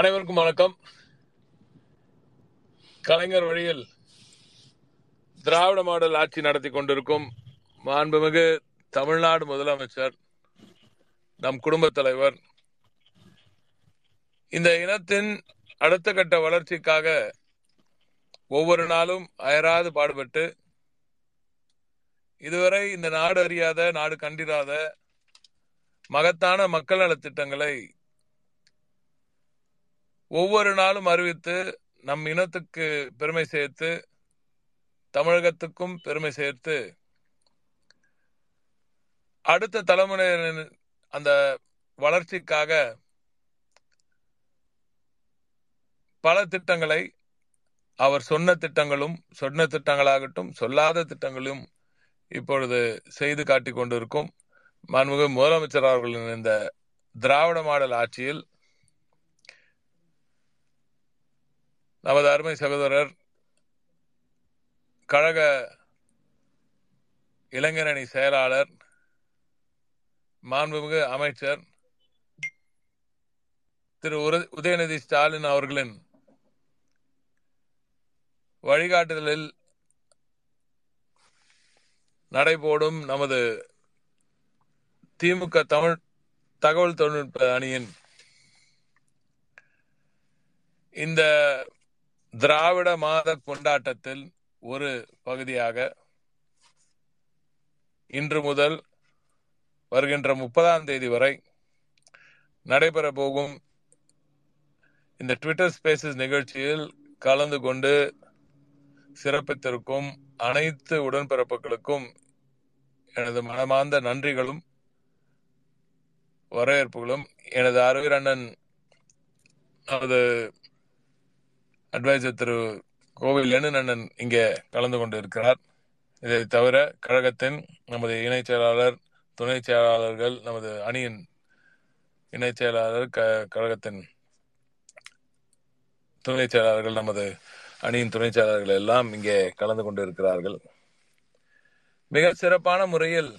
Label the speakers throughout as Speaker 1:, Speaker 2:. Speaker 1: அனைவருக்கும் வணக்கம் கலைஞர் வழியில் திராவிட மாடல் ஆட்சி நடத்தி கொண்டிருக்கும் மாண்புமிகு தமிழ்நாடு முதலமைச்சர் நம் குடும்ப தலைவர் இந்த இனத்தின் அடுத்த கட்ட வளர்ச்சிக்காக ஒவ்வொரு நாளும் அயராது பாடுபட்டு இதுவரை இந்த நாடு அறியாத நாடு கண்டிராத மகத்தான மக்கள் நலத்திட்டங்களை ஒவ்வொரு நாளும் அறிவித்து நம் இனத்துக்கு பெருமை சேர்த்து தமிழகத்துக்கும் பெருமை சேர்த்து அடுத்த தலைமுறையின் அந்த வளர்ச்சிக்காக பல திட்டங்களை அவர் சொன்ன திட்டங்களும் சொன்ன திட்டங்களாகட்டும் சொல்லாத திட்டங்களும் இப்பொழுது செய்து காட்டிக் கொண்டிருக்கும் முதலமைச்சர் அவர்களின் இந்த திராவிட மாடல் ஆட்சியில் நமது அருமை சகோதரர் கழக இளைஞரணி செயலாளர் மாண்புமிகு அமைச்சர் திரு உதயநிதி ஸ்டாலின் அவர்களின் வழிகாட்டுதலில் நடைபோடும் நமது திமுக தமிழ் தகவல் தொழில்நுட்ப அணியின் இந்த திராவிட மாத கொண்டாட்டத்தில் ஒரு பகுதியாக இன்று முதல் வருகின்ற முப்பதாம் தேதி வரை நடைபெற போகும் இந்த ட்விட்டர் ஸ்பேசஸ் நிகழ்ச்சியில் கலந்து கொண்டு சிறப்பித்திருக்கும் அனைத்து உடன்பிறப்புகளுக்கும் எனது மனமார்ந்த நன்றிகளும் வரவேற்புகளும் எனது அறிவிரண்ணன் நமது அட்வைசர் திரு கோவில் எண்ணுநண்ணன் இங்கே கலந்து கொண்டு இருக்கிறார் இதை தவிர கழகத்தின் நமது இணைச் செயலாளர் துணை செயலாளர்கள் நமது அணியின் இணைச் செயலாளர் க கழகத்தின் துணை செயலாளர்கள் நமது அணியின் துணை செயலாளர்கள் எல்லாம் இங்கே கலந்து கொண்டு இருக்கிறார்கள் மிக சிறப்பான முறையில்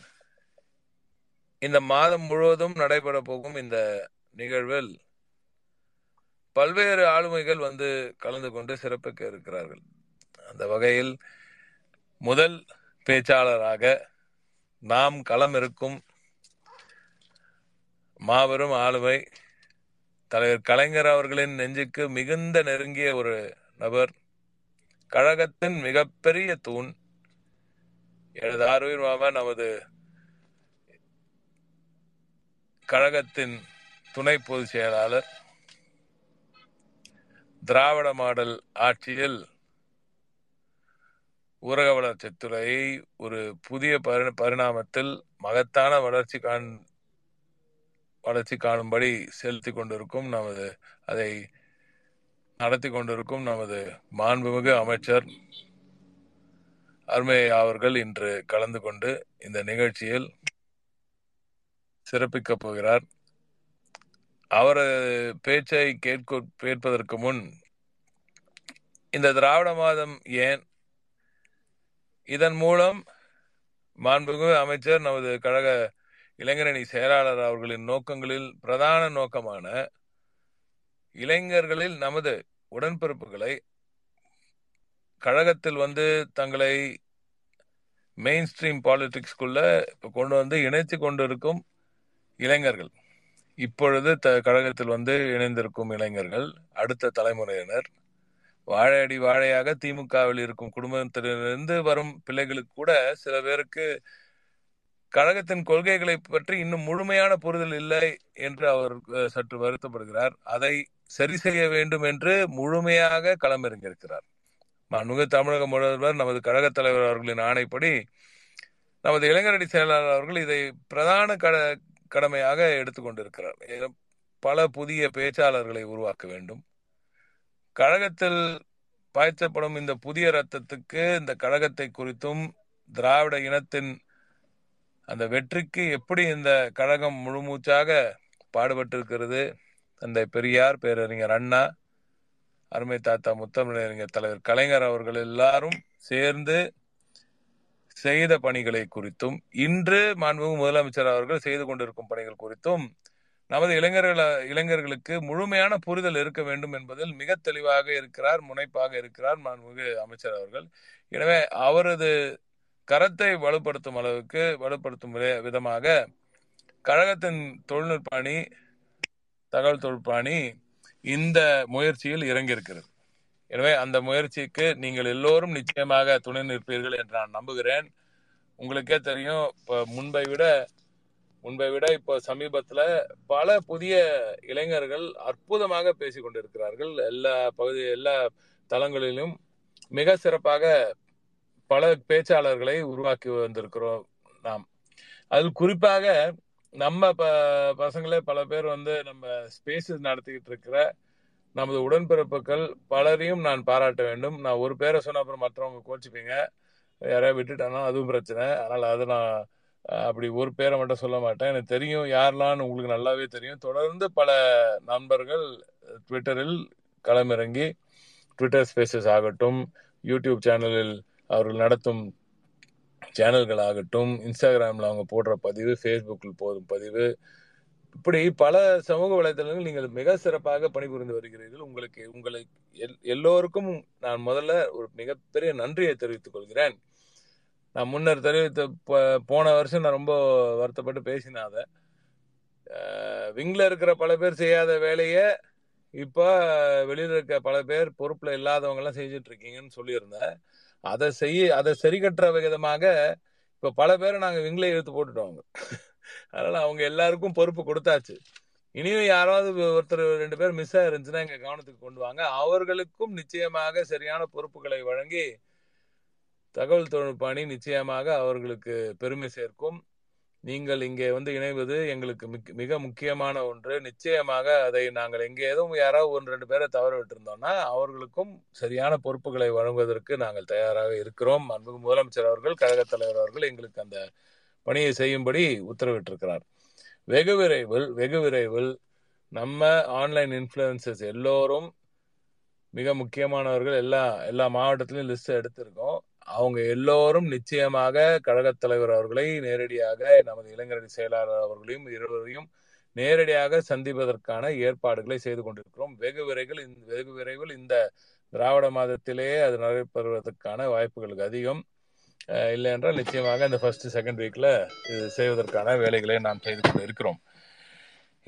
Speaker 1: இந்த மாதம் முழுவதும் நடைபெற போகும் இந்த நிகழ்வில் பல்வேறு ஆளுமைகள் வந்து கலந்து கொண்டு சிறப்புக்கு இருக்கிறார்கள் அந்த வகையில் முதல் பேச்சாளராக நாம் களம் இருக்கும் மாபெரும் ஆளுமை தலைவர் கலைஞர் அவர்களின் நெஞ்சுக்கு மிகுந்த நெருங்கிய ஒரு நபர் கழகத்தின் மிகப்பெரிய தூண் எனது ஆர்வீர் மாமா நமது கழகத்தின் துணை பொதுச் செயலாளர் திராவிட மாடல் ஆட்சியில் ஊரக வளர்ச்சித்துறை ஒரு புதிய பரி பரிணாமத்தில் மகத்தான வளர்ச்சி காண் வளர்ச்சி காணும்படி செலுத்தி கொண்டிருக்கும் நமது அதை நடத்தி கொண்டிருக்கும் நமது மாண்புமிகு அமைச்சர் அருமை அவர்கள் இன்று கலந்து கொண்டு இந்த நிகழ்ச்சியில் சிறப்பிக்கப் போகிறார் அவரது பேச்சை கேட்க கேட்பதற்கு முன் இந்த திராவிட மாதம் ஏன் இதன் மூலம் மாண்புமிகு அமைச்சர் நமது கழக இளைஞரணி செயலாளர் அவர்களின் நோக்கங்களில் பிரதான நோக்கமான இளைஞர்களில் நமது உடன்பிறப்புகளை கழகத்தில் வந்து தங்களை மெயின் ஸ்ட்ரீம் பாலிடிக்ஸ்குள்ள கொண்டு வந்து இணைத்து கொண்டிருக்கும் இளைஞர்கள் இப்பொழுது த கழகத்தில் வந்து இணைந்திருக்கும் இளைஞர்கள் அடுத்த தலைமுறையினர் வாழையடி வாழையாக திமுகவில் இருக்கும் குடும்பத்திலிருந்து வரும் பிள்ளைகளுக்கு கூட சில பேருக்கு கழகத்தின் கொள்கைகளை பற்றி இன்னும் முழுமையான புரிதல் இல்லை என்று அவர் சற்று வருத்தப்படுகிறார் அதை சரி செய்ய வேண்டும் என்று முழுமையாக களமிறங்கியிருக்கிறார் மனுக தமிழக முதல்வர் நமது கழக தலைவர் அவர்களின் ஆணைப்படி நமது இளைஞரணி செயலாளர் அவர்கள் இதை பிரதான கட கடமையாக எடுத்துக்கொண்டிருக்கிறார் பல புதிய பேச்சாளர்களை உருவாக்க வேண்டும் கழகத்தில் பாய்ச்சப்படும் இந்த புதிய ரத்தத்துக்கு இந்த கழகத்தை குறித்தும் திராவிட இனத்தின் அந்த வெற்றிக்கு எப்படி இந்த கழகம் முழுமூச்சாக பாடுபட்டிருக்கிறது தந்தை பெரியார் பேரறிஞர் அண்ணா அருமை தாத்தா முத்தமிழறிஞர் தலைவர் கலைஞர் அவர்கள் எல்லாரும் சேர்ந்து செய்த பணிகளை குறித்தும் இன்று மாண்பு முதலமைச்சர் அவர்கள் செய்து கொண்டிருக்கும் பணிகள் குறித்தும் நமது இளைஞர்கள இளைஞர்களுக்கு முழுமையான புரிதல் இருக்க வேண்டும் என்பதில் மிக தெளிவாக இருக்கிறார் முனைப்பாக இருக்கிறார் மாண்புமிகு அமைச்சர் அவர்கள் எனவே அவரது கரத்தை வலுப்படுத்தும் அளவுக்கு வலுப்படுத்தும் விதமாக கழகத்தின் தொழில்நுட்ப அணி தகவல் தொழில்நுட்ப அணி இந்த முயற்சியில் இறங்கியிருக்கிறது எனவே அந்த முயற்சிக்கு நீங்கள் எல்லோரும் நிச்சயமாக துணை நிற்பீர்கள் என்று நான் நம்புகிறேன் உங்களுக்கே தெரியும் இப்போ முன்பை விட முன்பை விட இப்போ சமீபத்தில் பல புதிய இளைஞர்கள் அற்புதமாக பேசி கொண்டிருக்கிறார்கள் எல்லா பகுதி எல்லா தளங்களிலும் மிக சிறப்பாக பல பேச்சாளர்களை உருவாக்கி வந்திருக்கிறோம் நாம் அதில் குறிப்பாக நம்ம ப பசங்களே பல பேர் வந்து நம்ம ஸ்பேசஸ் நடத்திக்கிட்டு இருக்கிற நமது உடன்பிறப்புகள் பலரையும் நான் பாராட்ட வேண்டும் நான் ஒரு பேரை சொன்ன அப்புறம் மற்றவங்க கோச்சிப்பீங்க யாரையா விட்டுட்டானா அதுவும் பிரச்சனை அதனால் அது நான் அப்படி ஒரு பேரை மட்டும் சொல்ல மாட்டேன் எனக்கு தெரியும் யாரெல்லாம்னு உங்களுக்கு நல்லாவே தெரியும் தொடர்ந்து பல நண்பர்கள் ட்விட்டரில் களமிறங்கி ட்விட்டர் ஸ்பேசஸ் ஆகட்டும் யூடியூப் சேனலில் அவர்கள் நடத்தும் சேனல்கள் ஆகட்டும் இன்ஸ்டாகிராமில் அவங்க போடுற பதிவு ஃபேஸ்புக்கில் போதும் பதிவு இப்படி பல சமூக வலைதளங்கள் நீங்கள் மிக சிறப்பாக பணிபுரிந்து வருகிறீர்கள் உங்களுக்கு உங்களை எல்லோருக்கும் நான் முதல்ல ஒரு மிகப்பெரிய நன்றியை தெரிவித்துக் கொள்கிறேன் நான் முன்னர் தெரிவித்த போன வருஷம் நான் ரொம்ப வருத்தப்பட்டு பேசினேன் அதை இருக்கிற பல பேர் செய்யாத வேலையை இப்போ வெளியில் இருக்க பல பேர் பொறுப்பில் எல்லாம் செஞ்சுட்டு இருக்கீங்கன்னு சொல்லியிருந்தேன் அதை செய்ய அதை சரி கட்டுற விதமாக இப்போ பல பேரை நாங்கள் விங்கிலே இழுத்து போட்டுட்டோம் அதனால அவங்க எல்லாருக்கும் பொறுப்பு கொடுத்தாச்சு இனியும் யாராவது ஒருத்தர் ரெண்டு பேர் மிஸ் ஆயிருந்துச்சுன்னா எங்க கவனத்துக்கு கொண்டு வாங்க அவர்களுக்கும் நிச்சயமாக சரியான பொறுப்புகளை வழங்கி தகவல் தொழில்நுட்ப அணி நிச்சயமாக அவர்களுக்கு பெருமை சேர்க்கும் நீங்கள் இங்கே வந்து இணைவது எங்களுக்கு மிக முக்கியமான ஒன்று நிச்சயமாக அதை நாங்கள் எங்கே எதுவும் யாராவது ஒன்று ரெண்டு பேரை தவற விட்டுருந்தோம்னா அவர்களுக்கும் சரியான பொறுப்புகளை வழங்குவதற்கு நாங்கள் தயாராக இருக்கிறோம் அன்பு முதலமைச்சர் அவர்கள் கழகத் தலைவர் அவர்கள் எங்களுக்கு அந்த பணியை செய்யும்படி உத்தரவிட்டிருக்கிறார் வெகு விரைவில் வெகு விரைவில் நம்ம ஆன்லைன் இன்ஃப்ளூயன்சர்ஸ் எல்லோரும் மிக முக்கியமானவர்கள் எல்லா எல்லா மாவட்டத்திலையும் லிஸ்ட் எடுத்திருக்கோம் அவங்க எல்லோரும் நிச்சயமாக கழகத் தலைவர் அவர்களை நேரடியாக நமது இளைஞரணி செயலாளர் அவர்களையும் இருவரையும் நேரடியாக சந்திப்பதற்கான ஏற்பாடுகளை செய்து கொண்டிருக்கிறோம் வெகு விரைவில் வெகு விரைவில் இந்த திராவிட மாதத்திலேயே அது நடைபெறுவதற்கான வாய்ப்புகளுக்கு அதிகம் இல்லை என்றால் நிச்சயமாக இந்த ஃபர்ஸ்ட் செகண்ட் வீக்ல இது செய்வதற்கான வேலைகளை நாம் செய்து கொண்டு இருக்கிறோம்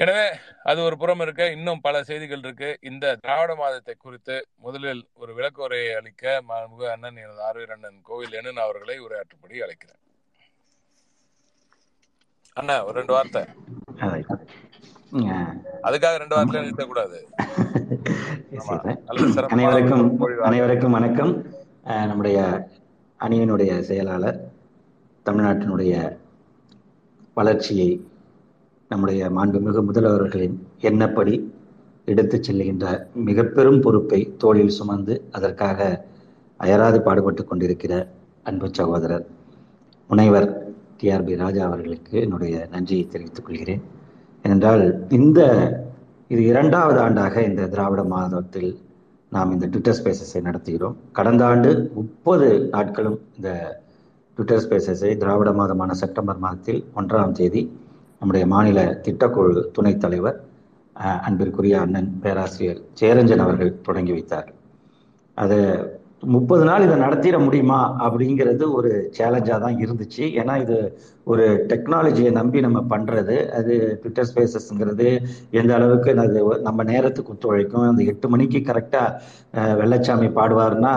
Speaker 1: எனவே அது ஒரு புறம் இருக்க இன்னும் பல செய்திகள் இருக்கு இந்த திராவிட மாதத்தை குறித்து முதலில் ஒரு விளக்க உரையை அளிக்க மாண்பு அண்ணன் எனது ஆர்வீர் அண்ணன் கோவில் எண்ணன் அவர்களை உரையாற்றும்படி அழைக்கிறேன் அண்ணா ஒரு ரெண்டு வார்த்தை அதுக்காக ரெண்டு வார்த்தை நிறுத்த கூடாது
Speaker 2: அனைவருக்கும் அனைவருக்கும் வணக்கம் நம்முடைய அணியினுடைய செயலாளர் தமிழ்நாட்டினுடைய வளர்ச்சியை நம்முடைய மாண்புமிகு முதல்வர்களின் எண்ணப்படி எடுத்து செல்லுகின்ற மிக பெரும் பொறுப்பை தோளில் சுமந்து அதற்காக அயராது பாடுபட்டு கொண்டிருக்கிற அன்பு சகோதரர் முனைவர் டிஆர்பி ராஜா அவர்களுக்கு என்னுடைய நன்றியை தெரிவித்துக் கொள்கிறேன் ஏனென்றால் இந்த இது இரண்டாவது ஆண்டாக இந்த திராவிட மாதத்தில் நாம் இந்த ட்விட்டர் ஸ்பேசஸை நடத்துகிறோம் கடந்த ஆண்டு முப்பது நாட்களும் இந்த ட்விட்டர் ஸ்பேசஸை திராவிட மாதமான செப்டம்பர் மாதத்தில் ஒன்றாம் தேதி நம்முடைய மாநில திட்டக்குழு துணைத் தலைவர் அன்பிற்குரிய அண்ணன் பேராசிரியர் சேரஞ்சன் அவர்கள் தொடங்கி வைத்தார் அதை முப்பது நாள் இதை நடத்திட முடியுமா அப்படிங்கிறது ஒரு சேலஞ்சாக தான் இருந்துச்சு ஏன்னா இது ஒரு டெக்னாலஜியை நம்பி நம்ம பண்ணுறது அது ட்விட்டர் ஸ்பேசஸ்ங்கிறது எந்த அளவுக்கு அது நம்ம நேரத்துக்கு ஒத்துழைக்கும் அந்த எட்டு மணிக்கு கரெக்டாக வெள்ளச்சாமி பாடுவார்னா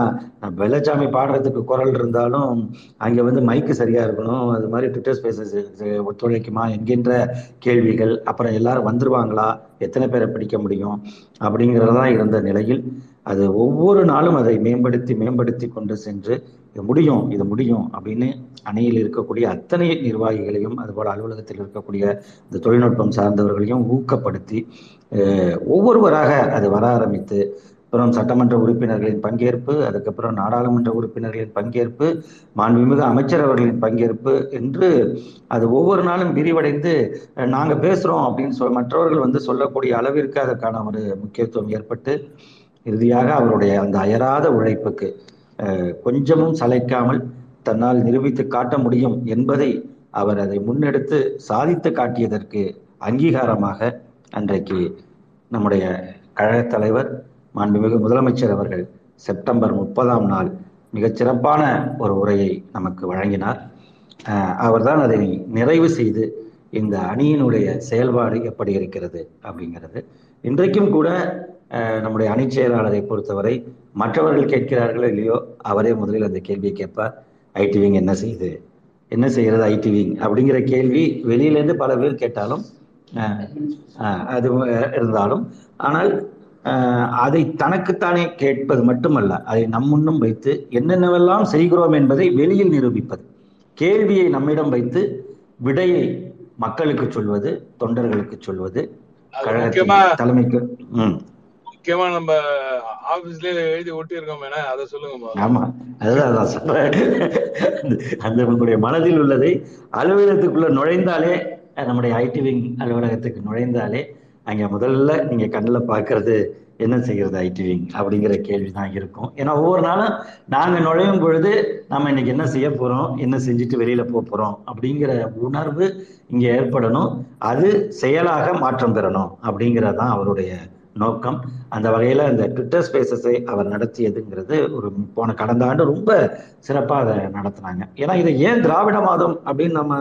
Speaker 2: வெள்ளச்சாமி பாடுறதுக்கு குரல் இருந்தாலும் அங்கே வந்து மைக்கு சரியாக இருக்கணும் அது மாதிரி ட்விட்டர் ஸ்பேசஸ் ஒத்துழைக்குமா என்கின்ற கேள்விகள் அப்புறம் எல்லாரும் வந்துருவாங்களா எத்தனை பேரை பிடிக்க முடியும் அப்படிங்கிறதான் இருந்த நிலையில் அது ஒவ்வொரு நாளும் அதை மேம்படுத்தி மேம்படுத்தி கொண்டு சென்று இது முடியும் இது முடியும் அப்படின்னு அணையில் இருக்கக்கூடிய அத்தனை நிர்வாகிகளையும் அதுபோல் அலுவலகத்தில் இருக்கக்கூடிய இந்த தொழில்நுட்பம் சார்ந்தவர்களையும் ஊக்கப்படுத்தி ஒவ்வொருவராக அது வர ஆரம்பித்து அப்புறம் சட்டமன்ற உறுப்பினர்களின் பங்கேற்பு அதுக்கப்புறம் நாடாளுமன்ற உறுப்பினர்களின் பங்கேற்பு மாண்புமிகு அமைச்சர் அவர்களின் பங்கேற்பு என்று அது ஒவ்வொரு நாளும் விரிவடைந்து நாங்கள் பேசுகிறோம் அப்படின்னு சொல் மற்றவர்கள் வந்து சொல்லக்கூடிய அளவிற்கு அதற்கான ஒரு முக்கியத்துவம் ஏற்பட்டு இறுதியாக அவருடைய அந்த அயராத உழைப்புக்கு கொஞ்சமும் சளைக்காமல் தன்னால் நிரூபித்து காட்ட முடியும் என்பதை அவர் அதை முன்னெடுத்து சாதித்து காட்டியதற்கு அங்கீகாரமாக அன்றைக்கு நம்முடைய கழகத் தலைவர் மாண்புமிகு முதலமைச்சர் அவர்கள் செப்டம்பர் முப்பதாம் நாள் மிகச் சிறப்பான ஒரு உரையை நமக்கு வழங்கினார் அவர்தான் அதை நிறைவு செய்து இந்த அணியினுடைய செயல்பாடு எப்படி இருக்கிறது அப்படிங்கிறது இன்றைக்கும் கூட நம்முடைய அணி செயலாளரை பொறுத்தவரை மற்றவர்கள் கேட்கிறார்களோ இல்லையோ அவரே முதலில் அந்த கேள்வியை கேட்பார் விங் என்ன செய்யுது என்ன செய்கிறது விங் அப்படிங்கிற கேள்வி வெளியிலேருந்து பல பேர் கேட்டாலும் அது இருந்தாலும் ஆனால் அதை தனக்குத்தானே கேட்பது மட்டுமல்ல அதை நம் முன்னும் வைத்து என்னென்னவெல்லாம் செய்கிறோம் என்பதை வெளியில் நிரூபிப்பது கேள்வியை நம்மிடம் வைத்து விடையை மக்களுக்கு சொல்வது தொண்டர்களுக்கு சொல்வது கழக தலைமைக்கு முக்கியமா நம்ம ஆபீஸ்ல எழுதி ஒட்டி இருக்கோம் அதை சொல்லுங்க ஆமா அதுதான் நான் சொல்றேன் அந்த உங்களுடைய மனதில் உள்ளதை அலுவலகத்துக்குள்ள நுழைந்தாலே நம்முடைய ஐடி விங் அலுவலகத்துக்கு நுழைந்தாலே அங்க முதல்ல நீங்க கண்ணில் பாக்குறது என்ன செய்கிறது ஐடி விங் அப்படிங்கிற கேள்வி தான் இருக்கும் ஏன்னா ஒவ்வொரு நாளும் நாங்கள் நுழையும் பொழுது நம்ம இன்னைக்கு என்ன செய்ய போகிறோம் என்ன செஞ்சுட்டு வெளியில் போக போகிறோம் அப்படிங்கிற உணர்வு இங்கே ஏற்படணும் அது செயலாக மாற்றம் பெறணும் அப்படிங்கிறதான் அவருடைய நோக்கம் அந்த வகையில் அந்த ட்விட்டர் ஸ்பேசஸை அவர் நடத்தியதுங்கிறது ஒரு போன கடந்த ஆண்டு ரொம்ப சிறப்பாக அதை நடத்துனாங்க ஏன்னா இதை ஏன் திராவிட மாதம் அப்படின்னு நம்ம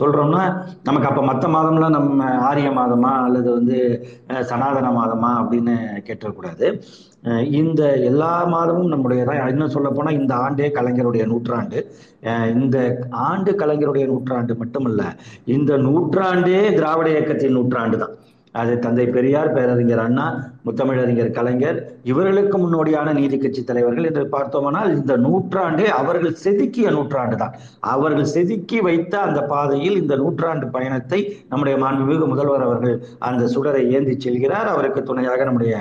Speaker 2: சொல்றோம்னா நமக்கு அப்போ மற்ற மாதம்லாம் நம்ம ஆரிய மாதமா அல்லது வந்து சனாதன மாதமா அப்படின்னு கேட்டக்கூடாது இந்த எல்லா மாதமும் நம்முடைய தான் இன்னும் சொல்ல போனால் இந்த ஆண்டே கலைஞருடைய நூற்றாண்டு இந்த ஆண்டு கலைஞருடைய நூற்றாண்டு மட்டுமல்ல இந்த நூற்றாண்டே திராவிட இயக்கத்தின் நூற்றாண்டு தான் அது தந்தை பெரியார் பேரறிஞர் அண்ணா முத்தமிழறிஞர் கலைஞர் இவர்களுக்கு முன்னோடியான நீதி கட்சி தலைவர்கள் என்று பார்த்தோமானால் இந்த நூற்றாண்டே அவர்கள் செதுக்கிய நூற்றாண்டு தான் அவர்கள் செதுக்கி வைத்த அந்த பாதையில் இந்த நூற்றாண்டு பயணத்தை நம்முடைய மாண்புமிகு முதல்வர் அவர்கள் அந்த சுடரை ஏந்தி செல்கிறார் அவருக்கு துணையாக நம்முடைய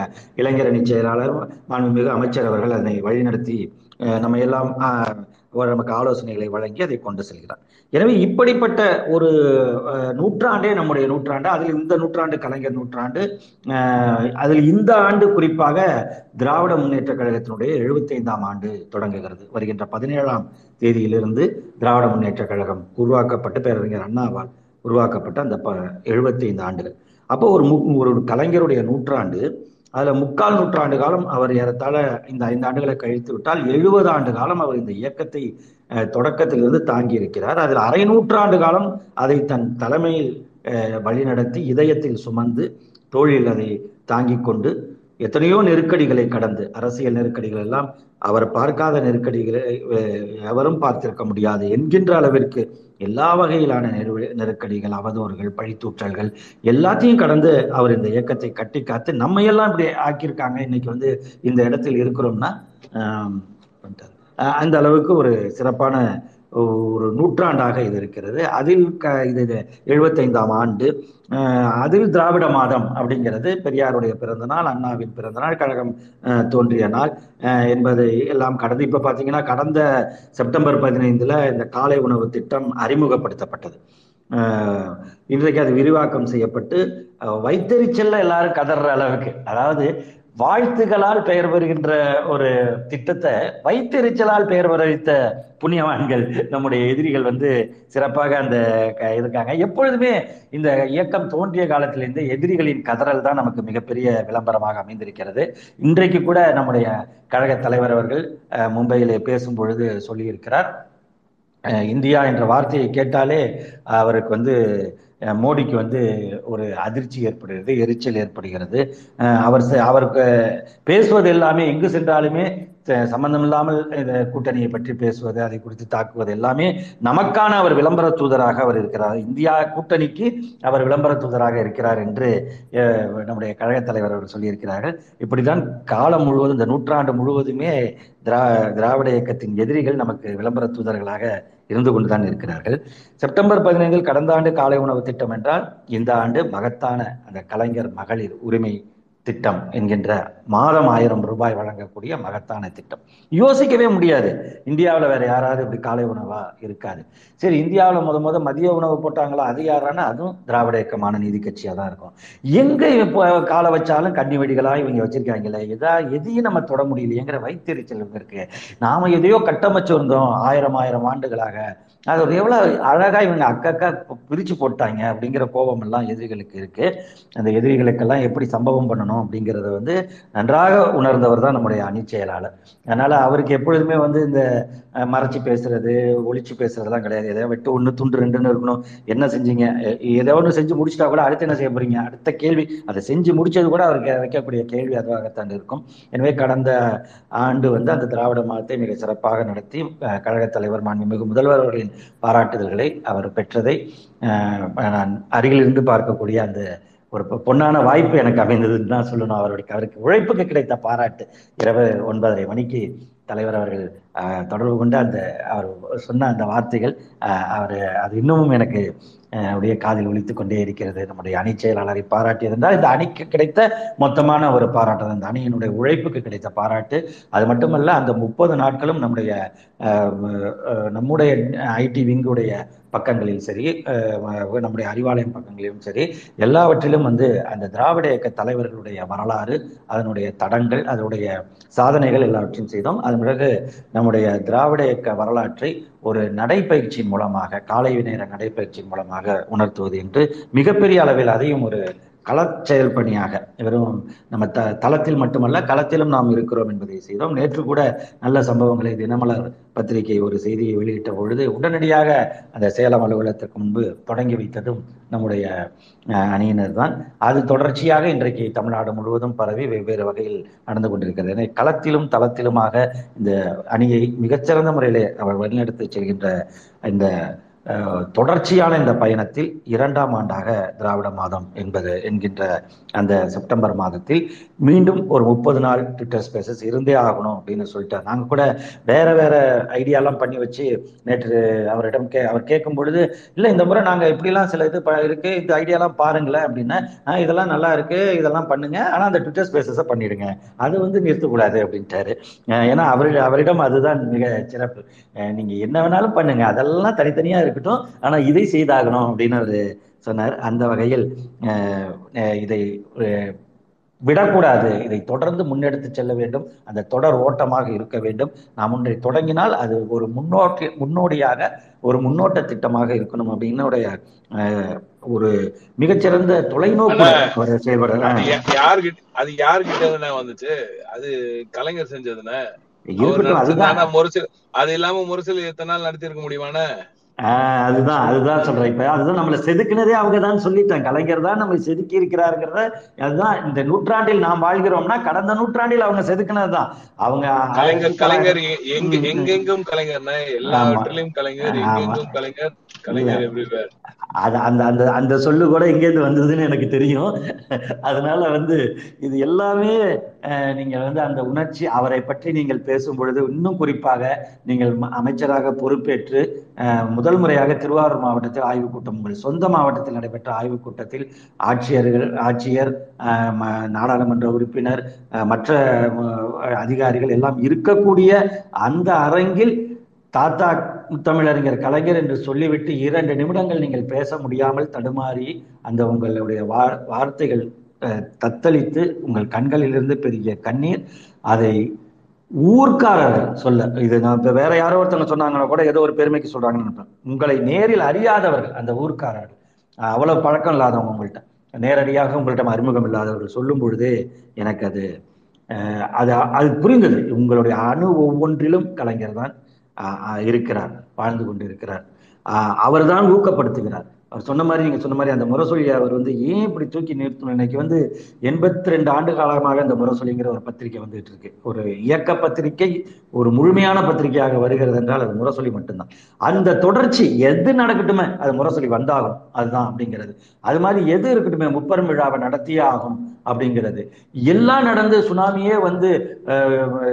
Speaker 2: இளைஞரணி செயலாளர் மாண்புமிகு அமைச்சர் அவர்கள் அதனை வழிநடத்தி நம்ம எல்லாம் நமக்கு ஆலோசனைகளை வழங்கி அதை கொண்டு செல்கிறார் எனவே இப்படிப்பட்ட ஒரு நூற்றாண்டே நம்முடைய நூற்றாண்டு அதில் இந்த நூற்றாண்டு கலைஞர் நூற்றாண்டு அதில் இந்த ஆண்டு குறிப்பாக திராவிட முன்னேற்ற கழகத்தினுடைய எழுபத்தைந்தாம் ஆண்டு தொடங்குகிறது வருகின்ற பதினேழாம் தேதியிலிருந்து திராவிட முன்னேற்ற கழகம் உருவாக்கப்பட்டு பேரறிஞர் அண்ணாவால் உருவாக்கப்பட்ட அந்த ப எழுபத்தைந்து ஆண்டுகள் அப்போ ஒரு ஒரு கலைஞருடைய நூற்றாண்டு அதுல முக்கால் நூற்றாண்டு காலம் அவர் ஏறத்தாழ இந்த ஐந்து ஆண்டுகளை கழித்து விட்டால் எழுபது ஆண்டு காலம் அவர் இந்த இயக்கத்தை தொடக்கத்திலிருந்து தாங்கி இருக்கிறார் அதில் அரை நூற்றாண்டு காலம் அதை தன் தலைமையில் வழிநடத்தி இதயத்தில் சுமந்து தோழில் அதை தாங்கி கொண்டு எத்தனையோ நெருக்கடிகளை கடந்து அரசியல் நெருக்கடிகள் எல்லாம் அவர் பார்க்காத நெருக்கடிகளை எவரும் பார்த்திருக்க முடியாது என்கின்ற அளவிற்கு எல்லா வகையிலான நெரு நெருக்கடிகள் அவதூறுகள் பழித்தூற்றல்கள் எல்லாத்தையும் கடந்து அவர் இந்த இயக்கத்தை கட்டி காத்து நம்ம எல்லாம் இப்படி ஆக்கியிருக்காங்க இன்னைக்கு வந்து இந்த இடத்தில் இருக்கிறோம்னா அந்த அளவுக்கு ஒரு சிறப்பான ஒரு நூற்றாண்டாக இது இருக்கிறது அதில் க இது எழுபத்தைந்தாம் ஆண்டு அதில் திராவிட மாதம் அப்படிங்கிறது பெரியாருடைய பிறந்த நாள் அண்ணாவின் பிறந்த நாள் கழகம் தோன்றிய நாள் என்பது எல்லாம் கடந்து இப்போ பார்த்தீங்கன்னா கடந்த செப்டம்பர் பதினைந்தில் இந்த காலை உணவு திட்டம் அறிமுகப்படுத்தப்பட்டது இன்றைக்கு அது விரிவாக்கம் செய்யப்பட்டு வைத்தறிச்சல்ல எல்லாரும் கதற அளவுக்கு அதாவது வாழ்த்துகளால் பெயர் பெறுகின்ற ஒரு திட்டத்தை வைத்தெரிச்சலால் பெயர் வரவித்த புண்ணியவான்கள் நம்முடைய எதிரிகள் வந்து சிறப்பாக அந்த இருக்காங்க எப்பொழுதுமே இந்த இயக்கம் தோன்றிய காலத்திலிருந்து எதிரிகளின் கதறல் தான் நமக்கு மிகப்பெரிய விளம்பரமாக அமைந்திருக்கிறது இன்றைக்கு கூட நம்முடைய கழக தலைவர் அவர்கள் மும்பையிலே பேசும் பொழுது சொல்லியிருக்கிறார் இந்தியா என்ற வார்த்தையை கேட்டாலே அவருக்கு வந்து மோடிக்கு வந்து ஒரு அதிர்ச்சி ஏற்படுகிறது எரிச்சல் ஏற்படுகிறது அவர் அவருக்கு பேசுவது எல்லாமே எங்கு சென்றாலுமே சம்பந்தம் இந்த கூட்டணியை பற்றி பேசுவது அதை குறித்து தாக்குவது எல்லாமே நமக்கான அவர் விளம்பர தூதராக அவர் இருக்கிறார் இந்தியா கூட்டணிக்கு அவர் விளம்பர தூதராக இருக்கிறார் என்று நம்முடைய கழக தலைவர் அவர் சொல்லியிருக்கிறார்கள் இப்படிதான் காலம் முழுவதும் இந்த நூற்றாண்டு முழுவதுமே திரா திராவிட இயக்கத்தின் எதிரிகள் நமக்கு விளம்பர தூதர்களாக இருந்து கொண்டுதான் இருக்கிறார்கள் செப்டம்பர் பதினைந்தில் கடந்த ஆண்டு காலை உணவு திட்டம் என்றால் இந்த ஆண்டு மகத்தான அந்த கலைஞர் மகளிர் உரிமை திட்டம் என்கின்ற மாதம் ஆயிரம் ரூபாய் வழங்கக்கூடிய மகத்தான திட்டம் யோசிக்கவே முடியாது இந்தியாவில் வேற யாராவது இப்படி காலை உணவா இருக்காது சரி இந்தியாவில் முத முத மதிய உணவு போட்டாங்களா அது யாரானா அதுவும் திராவிட இயக்கமான நீதி கட்சியாக தான் இருக்கும் எங்க இப்போ காலை வச்சாலும் கண்ணி வெடிகளா இவங்க வச்சிருக்காங்களே எதா எதையும் நம்ம தொட முடியலையேங்கிற வைத்தறிச்சல் இருக்கு நாம எதையோ கட்டமைச்சிருந்தோம் ஆயிரம் ஆயிரம் ஆண்டுகளாக அது ஒரு எவ்வளோ அழகாக இவங்க அக்கக்கா பிரித்து போட்டாங்க அப்படிங்கிற கோபம் எல்லாம் எதிரிகளுக்கு இருக்கு அந்த எதிரிகளுக்கெல்லாம் எப்படி சம்பவம் பண்ணணும் அப்படிங்கிறத வந்து நன்றாக உணர்ந்தவர் தான் நம்முடைய அணி செயலாளர் அதனால அவருக்கு எப்பொழுதுமே வந்து இந்த மறைச்சு பேசுறது ஒழிச்சு பேசுறதுலாம் கிடையாது ஏதாவது வெட்டு ஒன்று துண்டு ரெண்டுன்னு இருக்கணும் என்ன செஞ்சீங்க ஏதோ ஒன்று செஞ்சு முடிச்சிட்டா கூட அடுத்து என்ன செய்ய போறீங்க அடுத்த கேள்வி அதை செஞ்சு முடிச்சது கூட அவருக்கு வைக்கக்கூடிய கேள்வி அதுவாகத்தான் இருக்கும் எனவே கடந்த ஆண்டு வந்து அந்த திராவிட மாதத்தை மிக சிறப்பாக நடத்தி கழகத் தலைவர் மாண்புமிகு முதல்வர் அவர்களின் பாராட்டுதல்களை அவர் பெற்றதை நான் அருகிலிருந்து பார்க்கக்கூடிய அந்த ஒரு பொன்னான வாய்ப்பு எனக்கு அமைந்ததுன்னு தான் சொல்லணும் அவருடைய அவருக்கு உழைப்புக்கு கிடைத்த பாராட்டு இரவு ஒன்பதரை மணிக்கு தலைவர் அவர்கள் தொடர்பு கொண்டு அந்த அவர் சொன்ன அந்த வார்த்தைகள் அவர் அது இன்னமும் எனக்கு உடைய காதில் ஒழித்து கொண்டே இருக்கிறது நம்முடைய அணி செயலாளரை பாராட்டியதென்றால் இந்த அணிக்கு கிடைத்த மொத்தமான ஒரு பாராட்டு அந்த அணியினுடைய உழைப்புக்கு கிடைத்த பாராட்டு அது மட்டுமல்ல அந்த முப்பது நாட்களும் நம்முடைய நம்முடைய ஐடி விங்குடைய பக்கங்களில் சரி நம்முடைய அறிவாலயம் பக்கங்களிலும் சரி எல்லாவற்றிலும் வந்து அந்த திராவிட இயக்க தலைவர்களுடைய வரலாறு அதனுடைய தடங்கள் அதனுடைய சாதனைகள் எல்லாவற்றையும் செய்தோம் அதன் பிறகு நம்முடைய திராவிட இயக்க வரலாற்றை ஒரு நடைப்பயிற்சியின் மூலமாக காலை நேர நடைப்பயிற்சியின் மூலமாக உணர்த்துவது என்று மிகப்பெரிய அளவில் அதையும் ஒரு கள செயல்பணியாக வெறும் நம்ம த தளத்தில் மட்டுமல்ல களத்திலும் நாம் இருக்கிறோம் என்பதை செய்தோம் நேற்று கூட நல்ல சம்பவங்களை தினமலர் பத்திரிகை ஒரு செய்தியை வெளியிட்ட பொழுது உடனடியாக அந்த சேலம் அலுவலகத்திற்கு முன்பு தொடங்கி வைத்ததும் நம்முடைய அணியினர் தான் அது தொடர்ச்சியாக இன்றைக்கு தமிழ்நாடு முழுவதும் பரவி வெவ்வேறு வகையில் நடந்து கொண்டிருக்கிறது எனவே களத்திலும் தளத்திலுமாக இந்த அணியை மிகச்சிறந்த முறையிலே அவர் வழிநடத்தி செல்கின்ற இந்த தொடர்ச்சியான இந்த பயணத்தில் இரண்டாம் ஆண்டாக திராவிட மாதம் என்பது என்கின்ற அந்த செப்டம்பர் மாதத்தில் மீண்டும் ஒரு முப்பது நாள் ட்விட்டர் ஸ்பேசஸ் இருந்தே ஆகணும் அப்படின்னு சொல்லிட்டு நாங்கள் கூட வேற வேற ஐடியாலாம் பண்ணி வச்சு நேற்று அவரிடம் கே அவர் கேட்கும் பொழுது இல்லை இந்த முறை நாங்கள் இப்படிலாம் சில இது இருக்கு இந்த ஐடியாலாம் பாருங்களேன் அப்படின்னா இதெல்லாம் நல்லா இருக்கு இதெல்லாம் பண்ணுங்க ஆனால் அந்த ட்விட்டர் ஸ்பேசஸை பண்ணிடுங்க அது வந்து நிறுத்தக்கூடாது அப்படின்ட்டாரு ஏன்னா அவர் அவரிடம் அதுதான் மிக சிறப்பு நீங்க என்ன வேணாலும் பண்ணுங்க அதெல்லாம் தனித்தனியா இருக்கட்டும் ஆனா இதை செய்தாகணும் அப்படின்னு அவரு சொன்னார் அந்த வகையில் இதை விடக்கூடாது இதை தொடர்ந்து முன்னெடுத்து செல்ல வேண்டும் அந்த தொடர் ஓட்டமாக இருக்க வேண்டும் நாம் ஒன்றை தொடங்கினால் அது ஒரு முன்னோக்கி முன்னோடியாக ஒரு முன்னோட்ட திட்டமாக இருக்கணும் அப்படின்னு ஒரு மிகச்சிறந்த தொலைநோக்கு செயல்பட
Speaker 1: அது யாரு அது வந்துச்சு அது கலைஞர் செஞ்சதுன்னு அது இல்லாம முரசல் எத்தனை நாள் நடத்திருக்க முடியுமான
Speaker 2: அதுதான் அதுதான் சொல்றேன் இப்ப அதுதான் நம்மளை செதுக்கினதே அவங்க தான் சொல்லிட்டாங்க கலைஞர் தான் நம்மளை செதுக்கி இருக்கிறாருங்கிறத அதுதான் இந்த நூற்றாண்டில் நாம் வாழ்கிறோம்னா கடந்த நூற்றாண்டில் அவங்க
Speaker 1: செதுக்கினதுதான் அவங்க கலைஞர் கலைஞர் எங்க எங்கெங்கும் கலைஞர்னா எல்லாவற்றிலும் கலைஞர் கலைஞர் அது அந்த அந்த அந்த சொல்லு கூட எங்கேருந்து
Speaker 2: வந்ததுன்னு எனக்கு தெரியும் அதனால வந்து இது எல்லாமே நீங்க வந்து அந்த உணர்ச்சி அவரை பற்றி நீங்கள் பேசும் பொழுது இன்னும் குறிப்பாக நீங்கள் அமைச்சராக பொறுப்பேற்று முதல் முதல் முறையாக திருவாரூர் மாவட்டத்தில் ஆய்வுக் கூட்டம் உங்கள் சொந்த மாவட்டத்தில் நடைபெற்ற ஆய்வுக் கூட்டத்தில் ஆட்சியர்கள் ஆட்சியர் நாடாளுமன்ற உறுப்பினர் மற்ற அதிகாரிகள் எல்லாம் இருக்கக்கூடிய அந்த அரங்கில் தாத்தா தமிழறிஞர் கலைஞர் என்று சொல்லிவிட்டு இரண்டு நிமிடங்கள் நீங்கள் பேச முடியாமல் தடுமாறி அந்த உங்களுடைய வா வார்த்தைகள் தத்தளித்து உங்கள் கண்களிலிருந்து பெரிய கண்ணீர் அதை ஊர்க்காரர்கள் சொல்ல இது நான் இப்போ வேற யாரோ ஒருத்தவங்க சொன்னாங்கன்னா கூட ஏதோ ஒரு பெருமைக்கு சொல்றாங்கன்னு நினைப்பேன் உங்களை நேரில் அறியாதவர்கள் அந்த ஊர்க்காரர் அவ்வளவு பழக்கம் இல்லாதவங்க உங்கள்கிட்ட நேரடியாக உங்கள்கிட்ட அறிமுகம் இல்லாதவர்கள் சொல்லும் பொழுது எனக்கு அது அது அது புரிந்தது உங்களுடைய அணு ஒவ்வொன்றிலும் கலைஞர் தான் இருக்கிறார் வாழ்ந்து கொண்டு இருக்கிறார் அவர் தான் ஊக்கப்படுத்துகிறார் அவர் சொன்ன மாதிரி நீங்க சொன்ன மாதிரி அந்த முரசொலி அவர் வந்து ஏன் இப்படி தூக்கி நிறுத்தணும் இன்னைக்கு வந்து எண்பத்தி ரெண்டு ஆண்டு காலமாக அந்த முரசொலிங்கிற ஒரு பத்திரிகை வந்துட்டு இருக்கு ஒரு இயக்க பத்திரிகை ஒரு முழுமையான பத்திரிகையாக வருகிறது என்றால் அது முரசொலி மட்டும்தான் அந்த தொடர்ச்சி எது நடக்கட்டுமே அது முரசொலி வந்தாகும் அதுதான் அப்படிங்கிறது அது மாதிரி எது இருக்கட்டுமே முப்பெரும் விழாவை நடத்தியே ஆகும் அப்படிங்கிறது எல்லாம் நடந்து சுனாமியே வந்து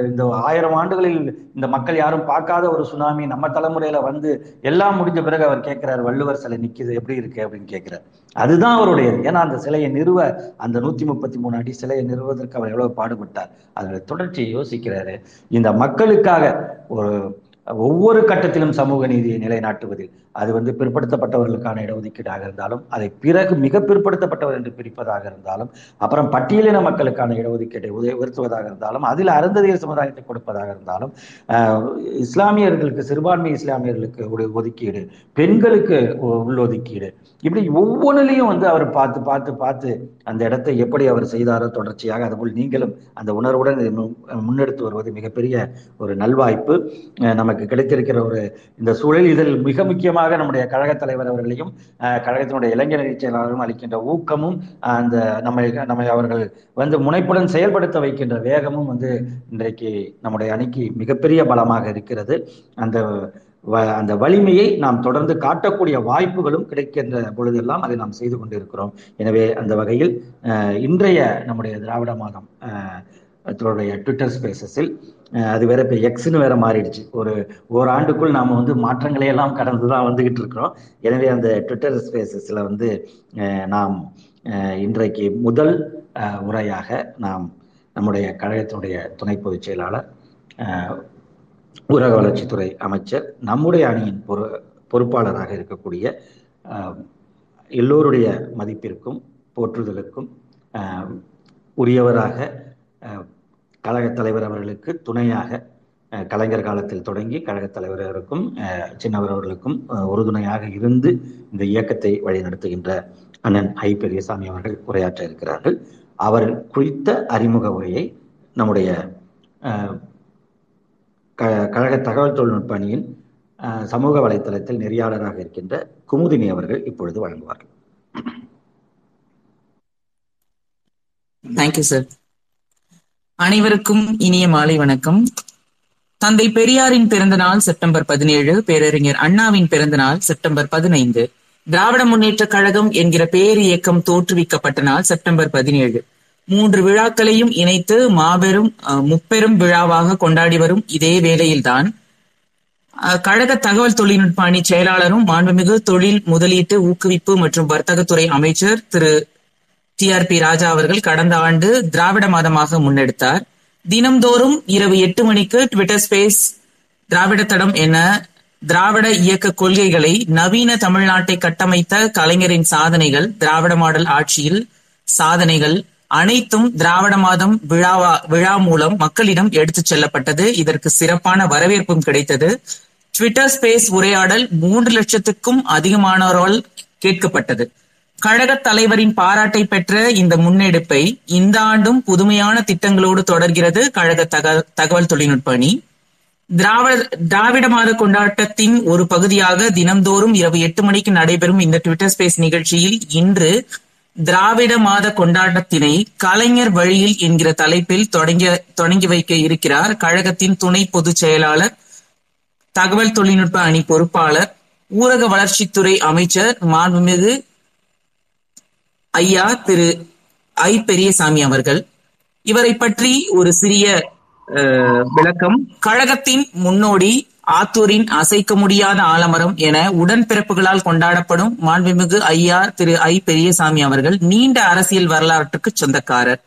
Speaker 2: இந்த ஆயிரம் ஆண்டுகளில் இந்த மக்கள் யாரும் பார்க்காத ஒரு சுனாமி நம்ம தலைமுறையில வந்து எல்லாம் முடிஞ்ச பிறகு அவர் கேட்கிறார் வள்ளுவர் சிலை நிக்குது எப்படி இருக்கு அப்படின்னு கேட்கிறார் அதுதான் அவருடைய ஏன்னா அந்த சிலையை நிறுவ அந்த நூத்தி முப்பத்தி மூணு அடி சிலையை நிறுவதற்கு அவர் எவ்வளவு பாடுபட்டார் அதனுடைய தொடர்ச்சியை யோசிக்கிறாரு இந்த மக்களுக்காக ஒரு ஒவ்வொரு கட்டத்திலும் சமூக நீதியை நிலைநாட்டுவதில் அது வந்து பிற்படுத்தப்பட்டவர்களுக்கான இடஒதுக்கீடாக இருந்தாலும் அதை பிறகு மிக பிற்படுத்தப்பட்டவர் என்று பிரிப்பதாக இருந்தாலும் அப்புறம் பட்டியலின மக்களுக்கான இடஒதுக்கீட்டை உயர்த்துவதாக இருந்தாலும் அதில் அருந்ததியர் சமுதாயத்தை கொடுப்பதாக இருந்தாலும் இஸ்லாமியர்களுக்கு சிறுபான்மை இஸ்லாமியர்களுக்கு ஒதுக்கீடு பெண்களுக்கு உள்ளொதுக்கீடு இப்படி ஒவ்வொன்றிலையும் வந்து அவர் பார்த்து பார்த்து பார்த்து அந்த இடத்தை எப்படி அவர் செய்தாரோ தொடர்ச்சியாக அதுபோல் நீங்களும் அந்த உணர்வுடன் முன்னெடுத்து வருவது மிகப்பெரிய ஒரு நல்வாய்ப்பு நமக்கு கிடைத்திருக்கிற ஒரு இந்த சூழல் இதில் மிக முக்கியமாக குறிப்பாக நம்முடைய கழகத் தலைவர் அவர்களையும் கழகத்தினுடைய இளைஞர் செயலாளரும் அளிக்கின்ற ஊக்கமும் அந்த நம்மை நம்மை அவர்கள் வந்து முனைப்புடன் செயல்படுத்த வைக்கின்ற வேகமும் வந்து இன்றைக்கு நம்முடைய அணிக்கு மிகப்பெரிய பலமாக இருக்கிறது அந்த அந்த வலிமையை நாம் தொடர்ந்து காட்டக்கூடிய வாய்ப்புகளும் கிடைக்கின்ற பொழுதெல்லாம் அதை நாம் செய்து கொண்டிருக்கிறோம் எனவே அந்த வகையில் இன்றைய நம்முடைய திராவிட மாதம் ட்விட்டர் ஸ்பேசஸில் அது வேற இப்போ எக்ஸ்னு வேற மாறிடுச்சு ஒரு ஓராண்டுக்குள் நாம் வந்து மாற்றங்களை எல்லாம் கடந்து தான் வந்துகிட்டு இருக்கிறோம் எனவே அந்த ட்விட்டர் ஸ்பேசஸில் வந்து நாம் இன்றைக்கு முதல் உரையாக நாம் நம்முடைய கழகத்தினுடைய துணை பொதுச் செயலாளர் ஊரக வளர்ச்சித்துறை அமைச்சர் நம்முடைய அணியின் பொறு பொறுப்பாளராக இருக்கக்கூடிய எல்லோருடைய மதிப்பிற்கும் போற்றுதலுக்கும் உரியவராக கழகத் தலைவர் அவர்களுக்கு துணையாக கலைஞர் காலத்தில் தொடங்கி கழகத் தலைவர் சின்னவர் அவர்களுக்கும் உறுதுணையாக இருந்து இந்த இயக்கத்தை வழிநடத்துகின்ற அண்ணன் ஐ பெரியசாமி அவர்கள் உரையாற்ற இருக்கிறார்கள் அவர் குறித்த அறிமுக உரையை நம்முடைய கழக தகவல் தொழில்நுட்ப அணியின் சமூக வலைத்தளத்தில் நெறியாளராக இருக்கின்ற குமுதினி அவர்கள் இப்பொழுது வழங்குவார்கள்
Speaker 3: தேங்க்யூ சார் அனைவருக்கும் இனிய மாலை வணக்கம் தந்தை பெரியாரின் பிறந்த நாள் செப்டம்பர் பதினேழு பேரறிஞர் அண்ணாவின் பிறந்த நாள் செப்டம்பர் பதினைந்து திராவிட முன்னேற்ற கழகம் என்கிற பேர் இயக்கம் தோற்றுவிக்கப்பட்ட நாள் செப்டம்பர் பதினேழு மூன்று விழாக்களையும் இணைத்து மாபெரும் முப்பெரும் விழாவாக கொண்டாடி வரும் இதே வேளையில்தான் கழக தகவல் தொழில்நுட்ப அணி செயலாளரும் மாண்புமிகு தொழில் முதலீட்டு ஊக்குவிப்பு மற்றும் வர்த்தகத்துறை அமைச்சர் Thiru T R B Raja அவர்கள் கடந்த ஆண்டு திராவிட மாதமாக முன்னெடுத்தார் தினம்தோறும் இரவு எட்டு மணிக்கு ட்விட்டர் ஸ்பேஸ் திராவிட தடம் என திராவிட இயக்க கொள்கைகளை நவீன தமிழ்நாட்டை கட்டமைத்த கலைஞரின் சாதனைகள் திராவிட மாடல் ஆட்சியில் சாதனைகள் அனைத்தும் திராவிட மாதம் விழாவா விழா மூலம் மக்களிடம் எடுத்துச் செல்லப்பட்டது இதற்கு சிறப்பான வரவேற்பும் கிடைத்தது ட்விட்டர் ஸ்பேஸ் உரையாடல் மூன்று லட்சத்துக்கும் அதிகமானோரால் கேட்கப்பட்டது கழகத் தலைவரின் பாராட்டை பெற்ற இந்த முன்னெடுப்பை இந்த ஆண்டும் புதுமையான திட்டங்களோடு தொடர்கிறது கழக தகவல் தொழில்நுட்ப அணி திராவிட மாத கொண்டாட்டத்தின் ஒரு பகுதியாக தினம்தோறும் இரவு எட்டு மணிக்கு நடைபெறும் இந்த ட்விட்டர் ஸ்பேஸ் நிகழ்ச்சியில் இன்று திராவிட மாத கொண்டாட்டத்தினை கலைஞர் வழியில் என்கிற தலைப்பில் தொடங்கி தொடங்கி வைக்க இருக்கிறார் கழகத்தின் துணை பொதுச் செயலாளர் தகவல் தொழில்நுட்ப அணி பொறுப்பாளர் ஊரக வளர்ச்சித்துறை அமைச்சர் மாண்புமிகு ஐயா திரு ஐ பெரியசாமி அவர்கள் இவரை பற்றி ஒரு சிறிய விளக்கம் கழகத்தின் முன்னோடி ஆத்தூரின் அசைக்க முடியாத ஆலமரம் என உடன்பிறப்புகளால் கொண்டாடப்படும் மாண்புமிகு ஐயா திரு ஐ பெரியசாமி அவர்கள் நீண்ட அரசியல் வரலாற்றுக்கு சொந்தக்காரர்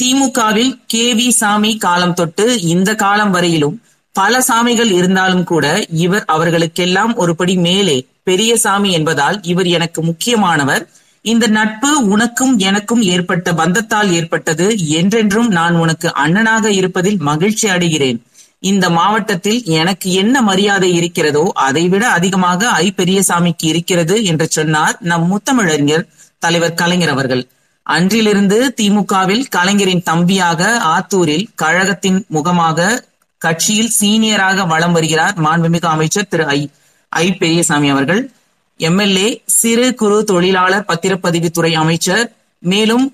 Speaker 3: திமுகவில் கே வி சாமி காலம் தொட்டு இந்த காலம் வரையிலும் பல சாமிகள் இருந்தாலும் கூட இவர் அவர்களுக்கெல்லாம் ஒருபடி மேலே பெரியசாமி என்பதால் இவர் எனக்கு முக்கியமானவர் இந்த நட்பு உனக்கும் எனக்கும் ஏற்பட்ட பந்தத்தால் ஏற்பட்டது என்றென்றும் நான் உனக்கு அண்ணனாக இருப்பதில் மகிழ்ச்சி அடைகிறேன் இந்த மாவட்டத்தில் எனக்கு என்ன மரியாதை இருக்கிறதோ அதைவிட அதிகமாக ஐ பெரியசாமிக்கு இருக்கிறது என்று சொன்னார் நம் முத்தமிழறிஞர் தலைவர் கலைஞர் அவர்கள் அன்றிலிருந்து திமுகவில் கலைஞரின் தம்பியாக ஆத்தூரில் கழகத்தின் முகமாக கட்சியில் சீனியராக வளம் வருகிறார் மாண்புமிகு அமைச்சர் திரு ஐ ஐ பெரியசாமி அவர்கள் எம்எல்ஏ சிறு குறு தொழிலாளர் பத்திரப்பதிவுத்துறை அமைச்சர் மேலும்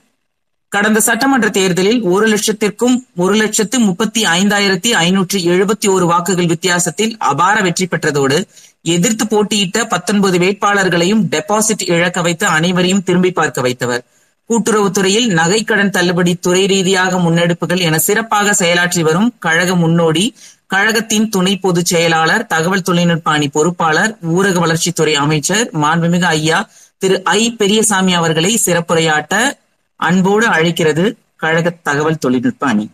Speaker 3: கடந்த சட்டமன்ற தேர்தலில் ஒரு லட்சத்திற்கும் ஒரு லட்சத்து முப்பத்தி ஐந்தாயிரத்தி ஐநூற்றி எழுபத்தி ஒரு வாக்குகள் வித்தியாசத்தில் அபார வெற்றி பெற்றதோடு எதிர்த்து போட்டியிட்ட பத்தொன்பது வேட்பாளர்களையும் டெபாசிட் இழக்க வைத்து அனைவரையும் திரும்பி பார்க்க வைத்தவர் கூட்டுறவுத்துறையில் நகைக்கடன் தள்ளுபடி துறை ரீதியாக முன்னெடுப்புகள் என சிறப்பாக செயலாற்றி வரும் கழக முன்னோடி கழகத்தின் துணை பொதுச் செயலாளர் தகவல் தொழில்நுட்ப அணி பொறுப்பாளர் ஊரக வளர்ச்சித்துறை அமைச்சர் மாண்புமிகு ஐயா திரு ஐ பெரியசாமி அவர்களை சிறப்புரையாட்ட அன்போடு அழைக்கிறது கழக தகவல் தொழில்நுட்ப அணி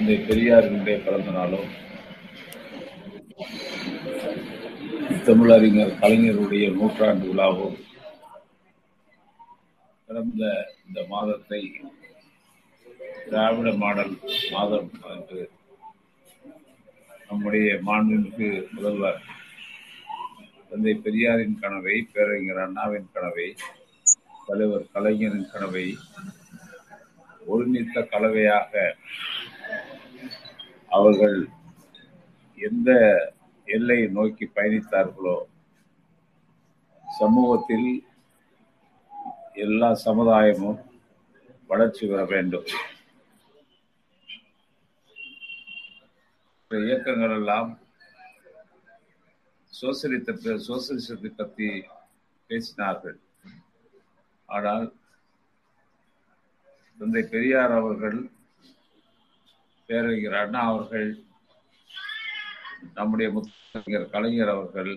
Speaker 4: தந்தை பெரியாரினுடைய பிறந்த நாளும் தமிழறிஞர் கலைஞருடைய நூற்றாண்டு விழாவும் பிறந்த இந்த மாதத்தை திராவிட மாடல் மாதம் என்று நம்முடைய மாண்பிற்கு முதல்வர் தந்தை பெரியாரின் கனவை பேரறிஞர் அண்ணாவின் கனவை தலைவர் கலைஞரின் கனவை ஒருமித்த கலவையாக அவர்கள் எந்த எல்லையை நோக்கி பயணித்தார்களோ சமூகத்தில் எல்லா சமுதாயமும் வளர்ச்சி பெற வேண்டும் இயக்கங்கள் எல்லாம் சோசியலித்த சோசியலிசத்தை பற்றி பேசினார்கள் ஆனால் தந்தை பெரியார் அவர்கள் பேரறிஞர் அண்ணா அவர்கள் நம்முடைய முத்தறிஞர் கலைஞர் அவர்கள்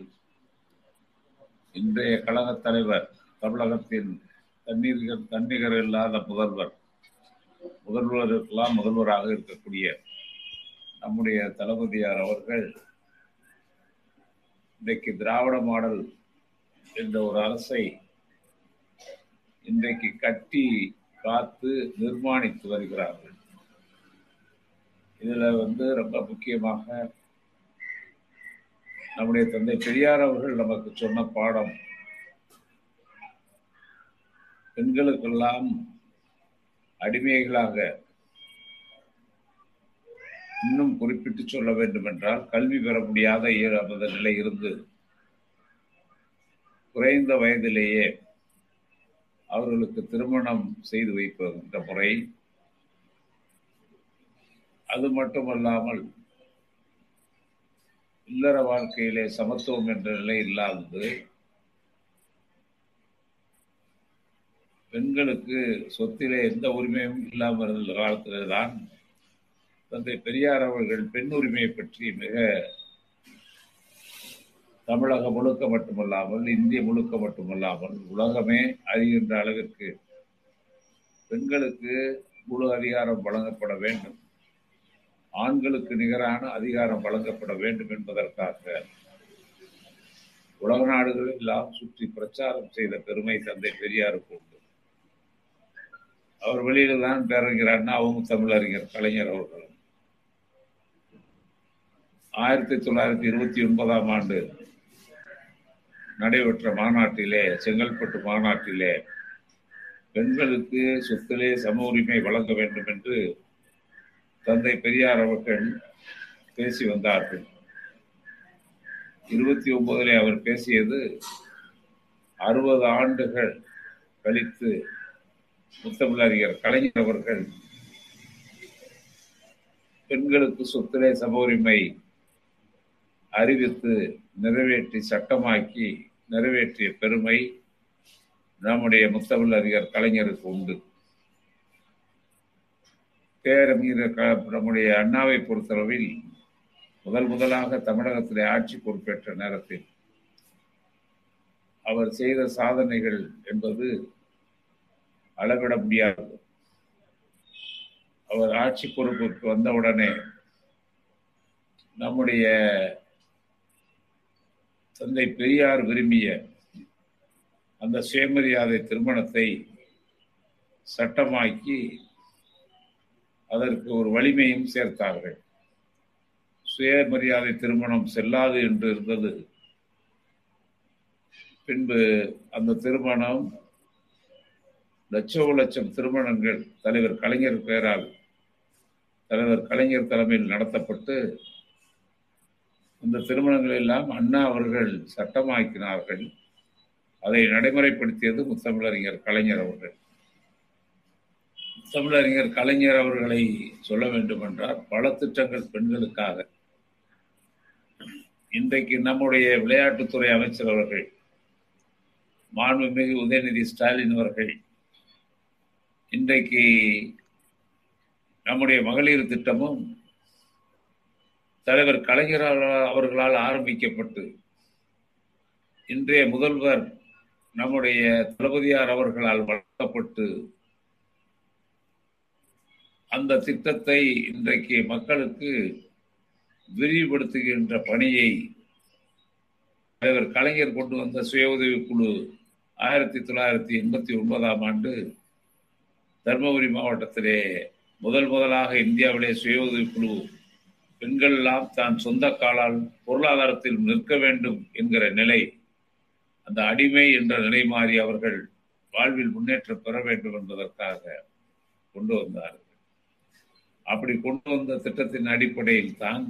Speaker 4: இன்றைய கழகத் தலைவர் தமிழகத்தின் தண்ணீர் தன்னிகர் இல்லாத முதல்வர் முதல்வருக்கெல்லாம் முதல்வராக இருக்கக்கூடிய நம்முடைய தளபதியார் அவர்கள் இன்றைக்கு திராவிட மாடல் என்ற ஒரு அரசை இன்றைக்கு கட்டி காத்து நிர்மாணித்து வருகிறார்கள் இதுல வந்து ரொம்ப முக்கியமாக நம்முடைய தந்தை பெரியார் அவர்கள் நமக்கு சொன்ன பாடம் பெண்களுக்கெல்லாம் அடிமைகளாக இன்னும் குறிப்பிட்டு சொல்ல வேண்டும் என்றால் கல்வி பெற முடியாத நமது நிலை இருந்து குறைந்த வயதிலேயே அவர்களுக்கு திருமணம் செய்து வைப்பது என்ற முறை அது மட்டுமல்லாமல் இல்லற வாழ்க்கையிலே சமத்துவம் என்ற நிலை இல்லாதது பெண்களுக்கு சொத்திலே எந்த உரிமையும் இல்லாமல் இருந்த காலத்தில்தான் தந்தை பெரியார் அவர்கள் பெண் உரிமையை பற்றி மிக தமிழகம் முழுக்க மட்டுமல்லாமல் இந்திய முழுக்க மட்டுமல்லாமல் உலகமே அறிகின்ற அளவிற்கு பெண்களுக்கு முழு அதிகாரம் வழங்கப்பட வேண்டும் ஆண்களுக்கு நிகரான அதிகாரம் வழங்கப்பட வேண்டும் என்பதற்காக உலக நாடுகளில் எல்லாம் சுற்றி பிரச்சாரம் செய்த பெருமை தந்தை பெரியாருக்கு உண்டு அவர் வெளியில தான் பேரறிஞர் அண்ணா அவங்க தமிழறிஞர் கலைஞர் அவர்களும் ஆயிரத்தி தொள்ளாயிரத்தி இருபத்தி ஒன்பதாம் ஆண்டு நடைபெற்ற மாநாட்டிலே செங்கல்பட்டு மாநாட்டிலே பெண்களுக்கு சொத்திலே சம உரிமை வழங்க வேண்டும் என்று தந்தை பெரியார் அவர்கள் பேசி வந்தார்கள் இருபத்தி ஒன்பதிலே அவர் பேசியது அறுபது ஆண்டுகள் கழித்து முத்தமிழறிஞர் கலைஞர் அவர்கள் பெண்களுக்கு சொத்திலே சம உரிமை அறிவித்து நிறைவேற்றி சட்டமாக்கி நிறைவேற்றிய பெருமை நம்முடைய முத்தமிழ் அறிஞர் கலைஞருக்கு உண்டு பேரறிஞர் நம்முடைய அண்ணாவை பொறுத்தளவில் முதல் முதலாக தமிழகத்திலே ஆட்சி பொறுப்பேற்ற நேரத்தில் அவர் செய்த சாதனைகள் என்பது அளவிட முடியாது அவர் ஆட்சி பொறுப்புக்கு வந்தவுடனே நம்முடைய தந்தை பெரியார் விரும்பிய அந்த சுயமரியாதை திருமணத்தை சட்டமாக்கி அதற்கு ஒரு வலிமையும் சேர்த்தார்கள் சுயமரியாதை திருமணம் செல்லாது என்று இருந்தது பின்பு அந்த திருமணம் லட்சோ லட்சம் திருமணங்கள் தலைவர் கலைஞர் பெயரால் தலைவர் கலைஞர் தலைமையில் நடத்தப்பட்டு அந்த திருமணங்கள் எல்லாம் அண்ணா அவர்கள் சட்டமாக்கினார்கள் அதை நடைமுறைப்படுத்தியது முத்தமிழறிஞர் கலைஞர் அவர்கள் தமிழறிஞர் கலைஞர் அவர்களை சொல்ல வேண்டும் என்றால் பல திட்டங்கள் பெண்களுக்காக இன்றைக்கு நம்முடைய விளையாட்டுத்துறை அமைச்சர் அவர்கள் மாண்புமிகு உதயநிதி ஸ்டாலின் அவர்கள் இன்றைக்கு நம்முடைய மகளிர் திட்டமும் தலைவர் கலைஞர் அவர்களால் ஆரம்பிக்கப்பட்டு இன்றைய முதல்வர் நம்முடைய தளபதியார் அவர்களால் வழங்கப்பட்டு அந்த திட்டத்தை இன்றைக்கு மக்களுக்கு விரிவுபடுத்துகின்ற பணியை தலைவர் கலைஞர் கொண்டு வந்த சுய உதவிக்குழு ஆயிரத்தி தொள்ளாயிரத்தி எண்பத்தி ஒன்பதாம் ஆண்டு தர்மபுரி மாவட்டத்திலே முதல் முதலாக இந்தியாவிலே சுய உதவிக்குழு பெண்கள் எல்லாம் தான் சொந்த காலால் பொருளாதாரத்தில் நிற்க வேண்டும் என்கிற நிலை அந்த அடிமை என்ற நிலை மாறி அவர்கள் வாழ்வில் முன்னேற்றம் பெற வேண்டும் என்பதற்காக கொண்டு வந்தார்கள் அப்படி கொண்டு வந்த திட்டத்தின் அடிப்படையில் தான்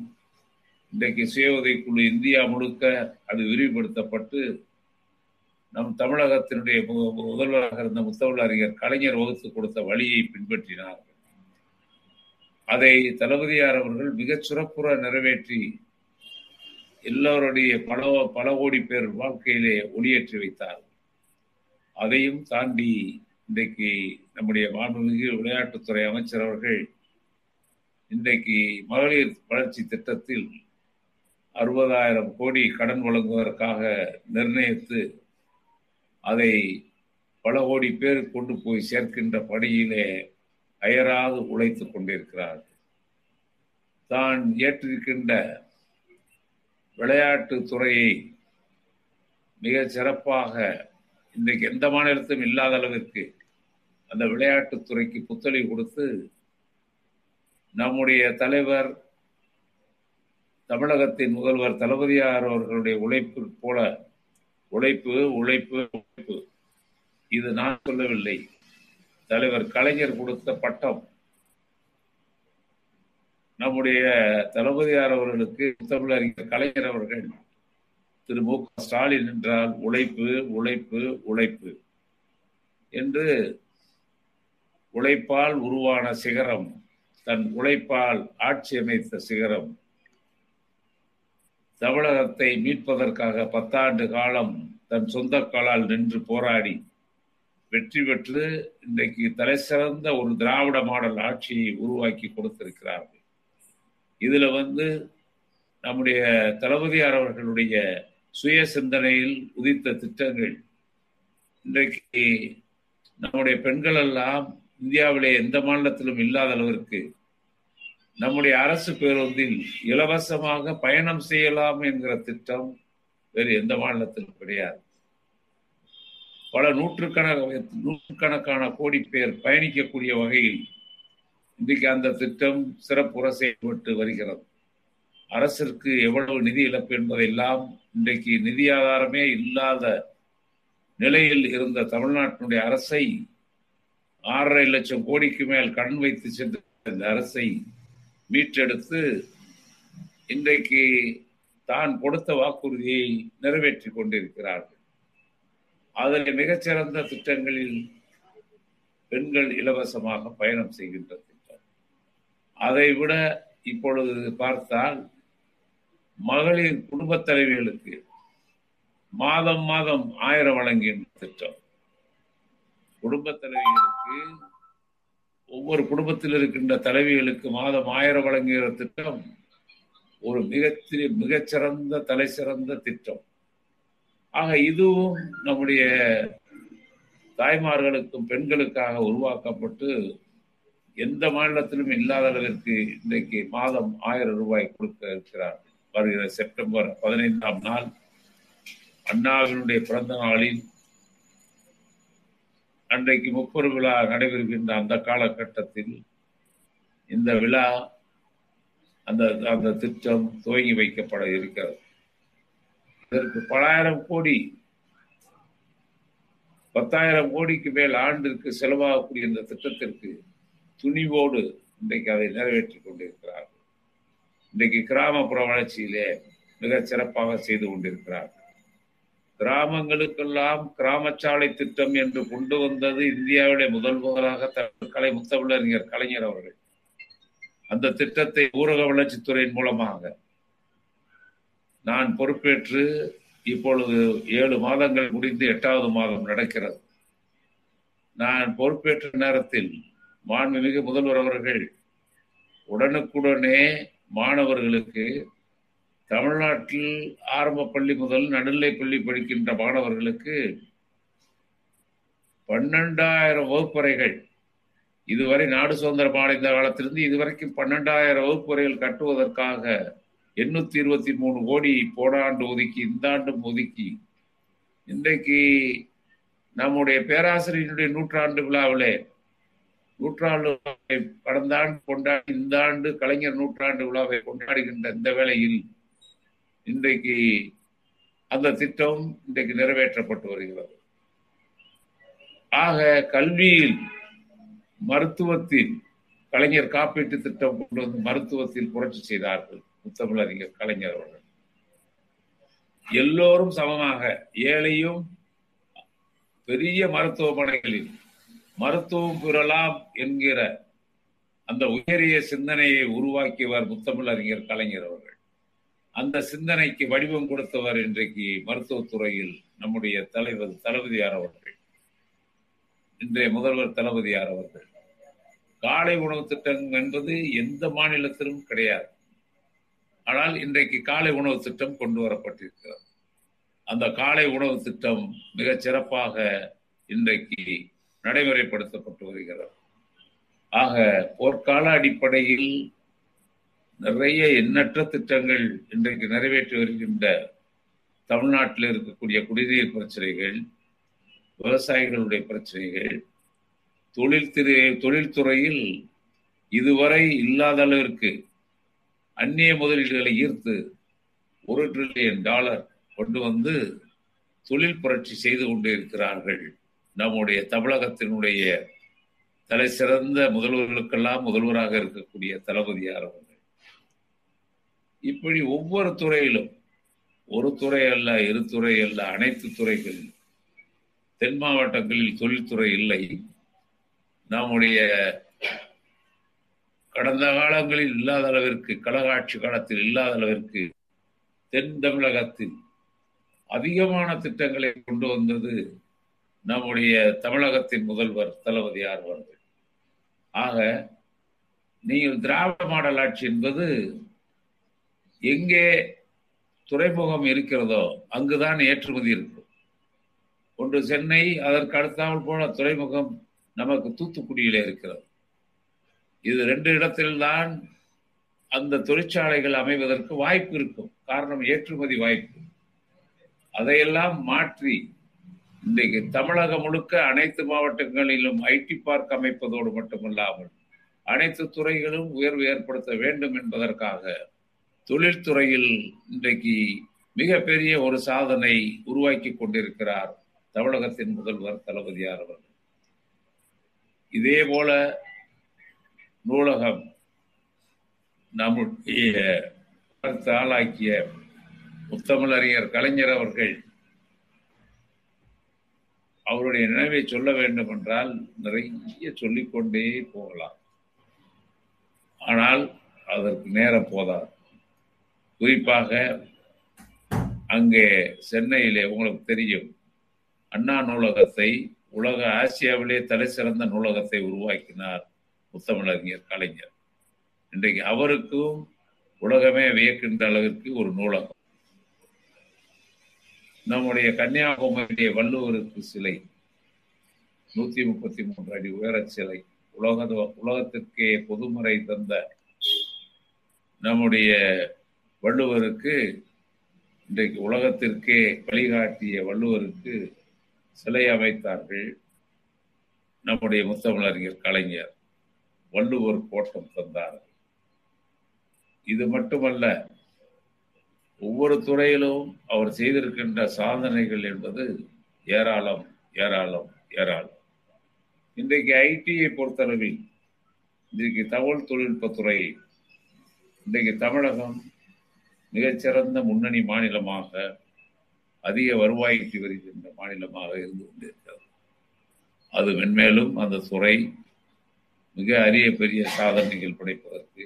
Speaker 4: இன்றைக்கு சுய உதவிக்குழு இந்தியா முழுக்க அது விரிவுபடுத்தப்பட்டு நம் தமிழகத்தினுடைய முதல்வராக இருந்த அறிஞர் கலைஞர் வகுத்து கொடுத்த வழியை பின்பற்றினார்கள் அதை தளபதியார் அவர்கள் மிகச் சிறப்புற நிறைவேற்றி எல்லோருடைய பல பல கோடி பேர் வாழ்க்கையிலே ஒளியேற்றி வைத்தார்கள் அதையும் தாண்டி இன்றைக்கு நம்முடைய மாண்புமிகு விளையாட்டுத்துறை அமைச்சர் அவர்கள் இன்றைக்கு மகளிர் வளர்ச்சி திட்டத்தில் அறுபதாயிரம் கோடி கடன் வழங்குவதற்காக நிர்ணயித்து அதை பல கோடி பேர் கொண்டு போய் சேர்க்கின்ற பணியிலே அயராது உழைத்துக் கொண்டிருக்கிறார் தான் ஏற்றிருக்கின்ற விளையாட்டு துறையை மிக சிறப்பாக இன்றைக்கு எந்த மாநிலத்தும் இல்லாத அளவிற்கு அந்த விளையாட்டுத்துறைக்கு புத்தளி கொடுத்து நம்முடைய தலைவர் தமிழகத்தின் முதல்வர் தளபதியார் அவர்களுடைய உழைப்பு போல உழைப்பு உழைப்பு உழைப்பு இது நான் சொல்லவில்லை தலைவர் கலைஞர் கொடுத்த பட்டம் நம்முடைய தளபதியார் அவர்களுக்கு தமிழறிஞர் கலைஞர் அவர்கள் திரு மு க ஸ்டாலின் என்றால் உழைப்பு உழைப்பு உழைப்பு என்று உழைப்பால் உருவான சிகரம் தன் உழைப்பால் ஆட்சி அமைத்த சிகரம் தமிழகத்தை மீட்பதற்காக பத்தாண்டு காலம் தன் சொந்த காலால் நின்று போராடி வெற்றி பெற்று இன்றைக்கு தலை சிறந்த ஒரு திராவிட மாடல் ஆட்சியை உருவாக்கி கொடுத்திருக்கிறார்கள் இதுல வந்து நம்முடைய தளபதியார் அவர்களுடைய சுய சிந்தனையில் உதித்த திட்டங்கள் இன்றைக்கு நம்முடைய பெண்கள் எல்லாம் இந்தியாவிலே எந்த மாநிலத்திலும் இல்லாத அளவிற்கு நம்முடைய அரசு பேருந்தில் இலவசமாக பயணம் செய்யலாம் என்கிற திட்டம் வேறு எந்த மாநிலத்திலும் கிடையாது பல நூற்றுக்கணக்கான நூற்றுக்கணக்கான கோடி பேர் பயணிக்கக்கூடிய வகையில் இன்றைக்கு அந்த திட்டம் சிறப்புற செயல்பட்டு வருகிறது அரசிற்கு எவ்வளவு நிதி இழப்பு என்பதெல்லாம் இன்றைக்கு நிதி ஆதாரமே இல்லாத நிலையில் இருந்த தமிழ்நாட்டினுடைய அரசை ஆறரை லட்சம் கோடிக்கு மேல் கடன் வைத்து சென்ற இந்த அரசை மீட்டெடுத்து இன்றைக்கு தான் கொடுத்த வாக்குறுதியை நிறைவேற்றி கொண்டிருக்கிறார்கள் அதில் மிகச்சிறந்த திட்டங்களில் பெண்கள் இலவசமாக பயணம் செய்கின்ற திட்டம் அதை விட இப்பொழுது பார்த்தால் மகளிர் குடும்பத் தலைவிகளுக்கு மாதம் மாதம் ஆயிரம் வழங்கின்ற திட்டம் குடும்ப தலைவிகளுக்கு ஒவ்வொரு குடும்பத்தில் இருக்கின்ற தலைவிகளுக்கு மாதம் ஆயிரம் வழங்குகிற திட்டம் ஒரு மிகச்சிறிய மிகச்சிறந்த தலை சிறந்த திட்டம் ஆக இதுவும் நம்முடைய தாய்மார்களுக்கும் பெண்களுக்காக உருவாக்கப்பட்டு எந்த மாநிலத்திலும் இல்லாத அளவிற்கு இன்றைக்கு மாதம் ஆயிரம் ரூபாய் கொடுக்க இருக்கிறார் வருகிற செப்டம்பர் பதினைந்தாம் நாள் அண்ணாவினுடைய பிறந்த நாளின் அன்றைக்கு முப்பொரு விழா நடைபெறுகின்ற அந்த காலகட்டத்தில் இந்த விழா அந்த அந்த திட்டம் துவங்கி வைக்கப்பட இருக்கிறது இதற்கு பலாயிரம் கோடி பத்தாயிரம் கோடிக்கு மேல் ஆண்டிற்கு செலவாகக்கூடிய இந்த திட்டத்திற்கு துணிவோடு இன்றைக்கு அதை நிறைவேற்றிக் கொண்டிருக்கிறார்கள் இன்றைக்கு கிராமப்புற வளர்ச்சியிலே மிக சிறப்பாக செய்து கொண்டிருக்கிறார்கள் கிராமங்களுக்கெல்லாம் கிராமச்சாலை திட்டம் என்று கொண்டு வந்தது இந்தியாவிலே முதல் முதலாக கலை முத்தமிழறிஞர் கலைஞர் அவர்கள் அந்த திட்டத்தை ஊரக வளர்ச்சித்துறையின் மூலமாக நான் பொறுப்பேற்று இப்பொழுது ஏழு மாதங்கள் முடிந்து எட்டாவது மாதம் நடக்கிறது நான் பொறுப்பேற்ற நேரத்தில் மாண்புமிகு முதல்வர் அவர்கள் உடனுக்குடனே மாணவர்களுக்கு தமிழ்நாட்டில் ஆரம்ப பள்ளி முதல் நடுநிலை பள்ளி படிக்கின்ற மாணவர்களுக்கு பன்னெண்டாயிரம் வகுப்பறைகள் இதுவரை நாடு சுதந்திரம் அடைந்த காலத்திலிருந்து இதுவரைக்கும் பன்னெண்டாயிரம் வகுப்பறைகள் கட்டுவதற்காக எண்ணூத்தி இருபத்தி மூணு கோடி போன ஆண்டு ஒதுக்கி இந்த ஆண்டும் ஒதுக்கி இன்றைக்கு நம்முடைய பேராசிரியருடைய நூற்றாண்டு விழாவிலே நூற்றாண்டு கடந்த ஆண்டு கொண்டாடி இந்த ஆண்டு கலைஞர் நூற்றாண்டு விழாவை கொண்டாடுகின்ற இந்த வேளையில் இன்றைக்கு அந்த திட்டம் இன்றைக்கு நிறைவேற்றப்பட்டு வருகிறது ஆக கல்வியில் மருத்துவத்தில் கலைஞர் காப்பீட்டு திட்டம் கொண்டு வந்து மருத்துவத்தில் புரட்சி செய்தார்கள் முத்தமிழறிஞர் கலைஞர் அவர்கள் எல்லோரும் சமமாக ஏழையும் பெரிய மருத்துவமனைகளில் மருத்துவம் பெறலாம் என்கிற அந்த உயரிய சிந்தனையை உருவாக்கியவர் முத்தமிழறிஞர் கலைஞர் அவர்கள் அந்த சிந்தனைக்கு வடிவம் கொடுத்தவர் இன்றைக்கு மருத்துவத்துறையில் நம்முடைய தலைவர் தளபதியார் அவர்கள் இன்றைய முதல்வர் தளபதியார் அவர்கள் காலை உணவு திட்டம் என்பது எந்த மாநிலத்திலும் கிடையாது ஆனால் இன்றைக்கு காலை உணவு திட்டம் கொண்டு வரப்பட்டிருக்கிறது அந்த காலை உணவு திட்டம் மிக சிறப்பாக இன்றைக்கு நடைமுறைப்படுத்தப்பட்டு வருகிறது ஆக போர்க்கால அடிப்படையில் நிறைய எண்ணற்ற திட்டங்கள் இன்றைக்கு நிறைவேற்றி வருகின்ற தமிழ்நாட்டில் இருக்கக்கூடிய குடிநீர் பிரச்சனைகள் விவசாயிகளுடைய பிரச்சனைகள் தொழில்துறை தொழில்துறையில் இதுவரை இல்லாத அளவிற்கு அந்நிய முதலீடுகளை ஈர்த்து ஒரு டிரில்லியன் டாலர் கொண்டு வந்து தொழில் புரட்சி செய்து கொண்டிருக்கிறார்கள் நம்முடைய தமிழகத்தினுடைய தலை சிறந்த முதல்வர்களுக்கெல்லாம் முதல்வராக இருக்கக்கூடிய தளபதியார் இப்படி ஒவ்வொரு துறையிலும் ஒரு துறை அல்ல இரு துறை அல்ல அனைத்து துறைகளிலும் தென் மாவட்டங்களில் தொழில்துறை இல்லை நம்முடைய கடந்த காலங்களில் இல்லாத அளவிற்கு கலகாட்சி காலத்தில் இல்லாத அளவிற்கு தென் தமிழகத்தில் அதிகமான திட்டங்களை கொண்டு வந்தது நம்முடைய தமிழகத்தின் முதல்வர் தளபதியார் அவர்கள் ஆக நீங்கள் திராவிட மாடல் ஆட்சி என்பது எங்கே துறைமுகம் இருக்கிறதோ அங்குதான் ஏற்றுமதி இருக்கும் ஒன்று சென்னை அதற்கு அடுத்தாமல் போல துறைமுகம் நமக்கு தூத்துக்குடியில இருக்கிறது இது ரெண்டு இடத்தில்தான் அந்த தொழிற்சாலைகள் அமைவதற்கு வாய்ப்பு இருக்கும் காரணம் ஏற்றுமதி வாய்ப்பு அதையெல்லாம் மாற்றி இன்றைக்கு தமிழகம் முழுக்க அனைத்து மாவட்டங்களிலும் ஐடி பார்க் அமைப்பதோடு மட்டுமல்லாமல் அனைத்து துறைகளும் உயர்வு ஏற்படுத்த வேண்டும் என்பதற்காக தொழில்துறையில் இன்றைக்கு மிகப்பெரிய ஒரு சாதனை உருவாக்கி கொண்டிருக்கிறார் தமிழகத்தின் முதல்வர் தளபதியார் அவர்கள் இதே போல நூலகம் நம்முடைய ஆளாக்கிய முத்தமிழறிஞர் கலைஞர் அவர்கள் அவருடைய நினைவை சொல்ல வேண்டும் என்றால் நிறைய சொல்லிக்கொண்டே போகலாம் ஆனால் அதற்கு நேரம் போதாது குறிப்பாக அங்கே சென்னையிலே உங்களுக்கு தெரியும் அண்ணா நூலகத்தை உலக ஆசியாவிலே தலை சிறந்த நூலகத்தை உருவாக்கினார் முத்தமிழறிஞர் கலைஞர் இன்றைக்கு அவருக்கும் உலகமே வியக்கின்ற அளவிற்கு ஒரு நூலகம் நம்முடைய கன்னியாகுமரியிலே வள்ளுவருக்கு சிலை நூத்தி முப்பத்தி மூன்று அடி உயர சிலை உலக உலகத்திற்கே பொதுமுறை தந்த நம்முடைய வள்ளுவருக்கு இன்றைக்கு உலகத்திற்கே வழிகாட்டிய வள்ளுவருக்கு சிலை அமைத்தார்கள் நம்முடைய முத்தமிழறிஞர் கலைஞர் வள்ளுவர் கோட்டம் தந்தார்கள் இது மட்டுமல்ல ஒவ்வொரு துறையிலும் அவர் செய்திருக்கின்ற சாதனைகள் என்பது ஏராளம் ஏராளம் ஏராளம் இன்றைக்கு ஐடியை பொறுத்தளவில் இன்றைக்கு தகவல் தொழில்நுட்பத்துறை இன்றைக்கு தமிழகம் மிகச்சிறந்த முன்னணி மாநிலமாக
Speaker 5: அதிக வருவாய்க்கு வருகின்ற மாநிலமாக இருந்து கொண்டிருக்கிறது அது மென்மேலும் அந்த துறை மிக அரிய பெரிய சாதனைகள் படைப்பதற்கு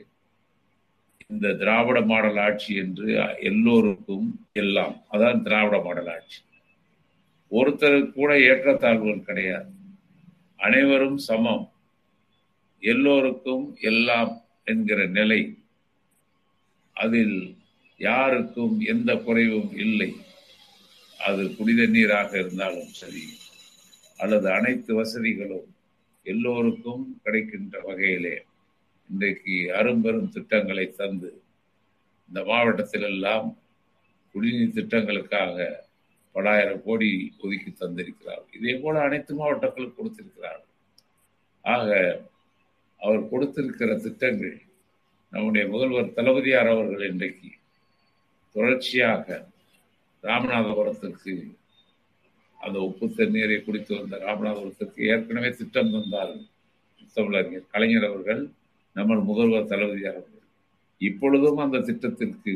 Speaker 5: இந்த திராவிட மாடல் ஆட்சி என்று எல்லோருக்கும் எல்லாம் அதான் திராவிட மாடல் ஆட்சி ஒருத்தருக்கு கூட ஏற்றத்தாழ்வுகள் கிடையாது அனைவரும் சமம் எல்லோருக்கும் எல்லாம் என்கிற நிலை அதில் யாருக்கும் எந்த குறைவும் இல்லை அது புனித நீராக இருந்தாலும் சரி அல்லது அனைத்து வசதிகளும் எல்லோருக்கும் கிடைக்கின்ற வகையிலே இன்றைக்கு அரும்பெரும் திட்டங்களை தந்து இந்த மாவட்டத்தில் எல்லாம் குடிநீர் திட்டங்களுக்காக பலாயிரம் கோடி ஒதுக்கி தந்திருக்கிறார் இதே போல அனைத்து மாவட்டங்களும் கொடுத்திருக்கிறார் ஆக அவர் கொடுத்திருக்கிற திட்டங்கள் நம்முடைய முதல்வர் தளபதியார் அவர்கள் இன்றைக்கு தொடர்ச்சியாக ராமநாதபுரத்திற்கு அந்த உப்பு தண்ணீரை குடித்து வந்த ராமநாதபுரத்திற்கு ஏற்கனவே திட்டம் தந்தார்கள் தமிழறிஞர் கலைஞர் அவர்கள் நம்ம முதல்வர் தளபதியார் அவர்கள் இப்பொழுதும் அந்த திட்டத்திற்கு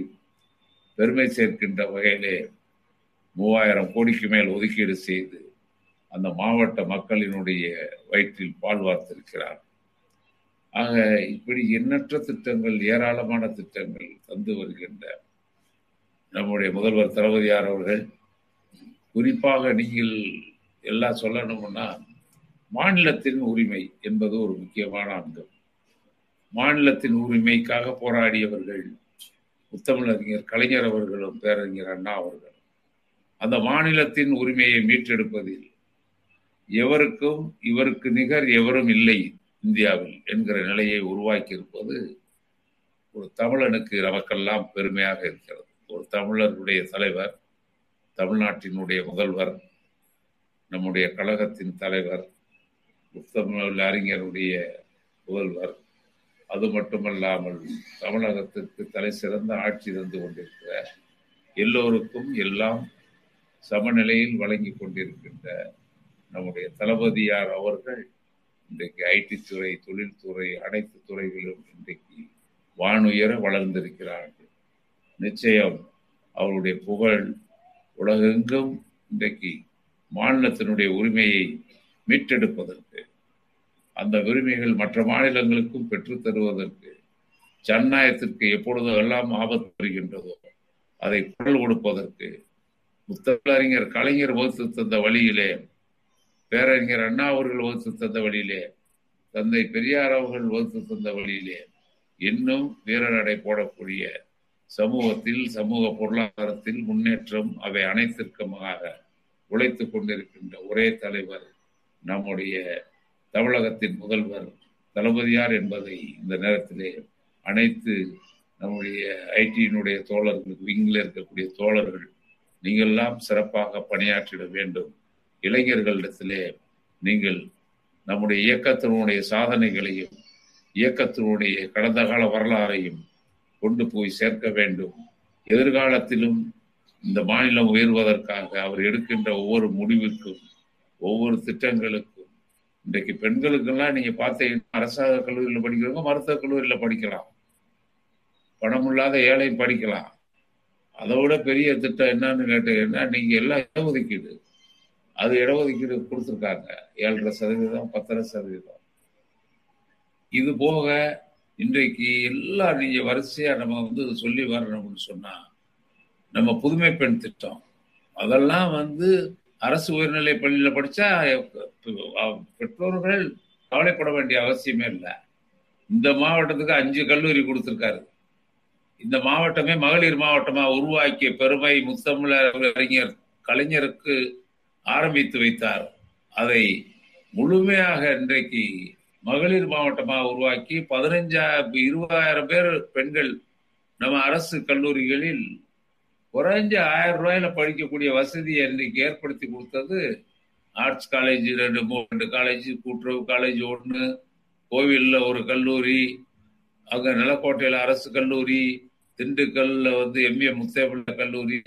Speaker 5: பெருமை சேர்க்கின்ற வகையிலே மூவாயிரம் கோடிக்கு மேல் ஒதுக்கீடு செய்து அந்த மாவட்ட மக்களினுடைய வயிற்றில் பால் வார்த்திருக்கிறார் ஆக இப்படி எண்ணற்ற திட்டங்கள் ஏராளமான திட்டங்கள் தந்து வருகின்ற நம்முடைய முதல்வர் திரௌபதியார் அவர்கள் குறிப்பாக நீங்கள் எல்லாம் சொல்லணும்னா மாநிலத்தின் உரிமை என்பது ஒரு முக்கியமான அங்கம் மாநிலத்தின் உரிமைக்காக போராடியவர்கள் முத்தமிழறிஞர் கலைஞர் அவர்களும் பேரறிஞர் அண்ணா அவர்கள் அந்த மாநிலத்தின் உரிமையை மீட்டெடுப்பதில் எவருக்கும் இவருக்கு நிகர் எவரும் இல்லை இந்தியாவில் என்கிற நிலையை உருவாக்கி இருப்பது ஒரு தமிழனுக்கு நமக்கெல்லாம் பெருமையாக இருக்கிறது ஒரு தமிழர்களுடைய தலைவர் தமிழ்நாட்டினுடைய முதல்வர் நம்முடைய கழகத்தின் தலைவர் உத்தமிழ் அறிஞருடைய முதல்வர் அது மட்டுமல்லாமல் தமிழகத்திற்கு தலை சிறந்த ஆட்சி தந்து கொண்டிருக்கிற எல்லோருக்கும் எல்லாம் சமநிலையில் வழங்கி கொண்டிருக்கின்ற நம்முடைய தளபதியார் அவர்கள் இன்றைக்கு ஐடி துறை தொழில்துறை அனைத்து துறைகளிலும் இன்றைக்கு வானுயர வளர்ந்திருக்கிறார்கள் நிச்சயம் அவருடைய புகழ் உலகெங்கும் இன்றைக்கு மாநிலத்தினுடைய உரிமையை மீட்டெடுப்பதற்கு அந்த உரிமைகள் மற்ற மாநிலங்களுக்கும் பெற்றுத் தருவதற்கு ஜனநாயகத்திற்கு எப்பொழுதோ எல்லாம் ஆபத்து வருகின்றதோ அதை குரல் கொடுப்பதற்கு முத்தறிஞர் கலைஞர் வகுத்து தந்த வழியிலே பேரறிஞர் அண்ணா அவர்கள் வகுத்து தந்த வழியிலே தந்தை பெரியார் அவர்கள் வகுத்து தந்த வழியிலே இன்னும் வீரநடை போடக்கூடிய சமூகத்தில் சமூக பொருளாதாரத்தில் முன்னேற்றம் அவை அனைத்திற்குமாக உழைத்து கொண்டிருக்கின்ற ஒரே தலைவர் நம்முடைய தமிழகத்தின் முதல்வர் தளபதியார் என்பதை இந்த நேரத்திலே அனைத்து நம்முடைய ஐடியினுடைய தோழர்களுக்கு விங்கில் இருக்கக்கூடிய தோழர்கள் நீங்கள்லாம் சிறப்பாக பணியாற்றிட வேண்டும் இளைஞர்களிடத்திலே நீங்கள் நம்முடைய இயக்கத்தினுடைய சாதனைகளையும் இயக்கத்தினுடைய கடந்த கால வரலாறையும் கொண்டு போய் சேர்க்க வேண்டும் எதிர்காலத்திலும் இந்த மாநிலம் உயர்வதற்காக அவர் எடுக்கின்ற ஒவ்வொரு முடிவிற்கும் ஒவ்வொரு திட்டங்களுக்கும் இன்றைக்கு பெண்களுக்கெல்லாம் நீங்க பார்த்தீங்கன்னா அரசாங்க கல்லூரியில் படிக்கிறவங்க மருத்துவ கல்லூரியில் படிக்கலாம் பணம் இல்லாத ஏழை படிக்கலாம் அதோட பெரிய திட்டம் என்னன்னு கேட்டீங்கன்னா நீங்க எல்லாம் இடஒதுக்கீடு அது இடஒதுக்கீடு கொடுத்துருக்காங்க ஏழரை சதவீதம் பத்தரை சதவீதம் இது போக இன்றைக்கு எல்லா நீங்கள் வரிசையாக நம்ம வந்து சொல்லி அப்படின்னு சொன்னால் நம்ம புதுமை பெண் திட்டம் அதெல்லாம் வந்து அரசு உயர்நிலை பள்ளியில் படித்தா பெற்றோர்கள் கவலைப்பட வேண்டிய அவசியமே இல்லை இந்த மாவட்டத்துக்கு அஞ்சு கல்லூரி கொடுத்துருக்காரு இந்த மாவட்டமே மகளிர் மாவட்டமாக உருவாக்கிய பெருமை முத்தமிழர் அறிஞர் கலைஞருக்கு ஆரம்பித்து வைத்தார் அதை முழுமையாக இன்றைக்கு மகளிர் மாவட்டமாக உருவாக்கி பதினைஞ்சாயிரம் இருபதாயிரம் பேர் பெண்கள் நம்ம அரசு கல்லூரிகளில் குறைஞ்ச ஆயிரம் ரூபாயில படிக்கக்கூடிய வசதியை இன்றைக்கு ஏற்படுத்தி கொடுத்தது ஆர்ட்ஸ் காலேஜ் ரெண்டு ரெண்டு காலேஜ் கூட்டுறவு காலேஜ் ஒன்று கோவிலில் ஒரு கல்லூரி அங்கே நிலக்கோட்டையில் அரசு கல்லூரி திண்டுக்கல்ல வந்து எம்ஏ முத்தேபிள்ள கல்லூரி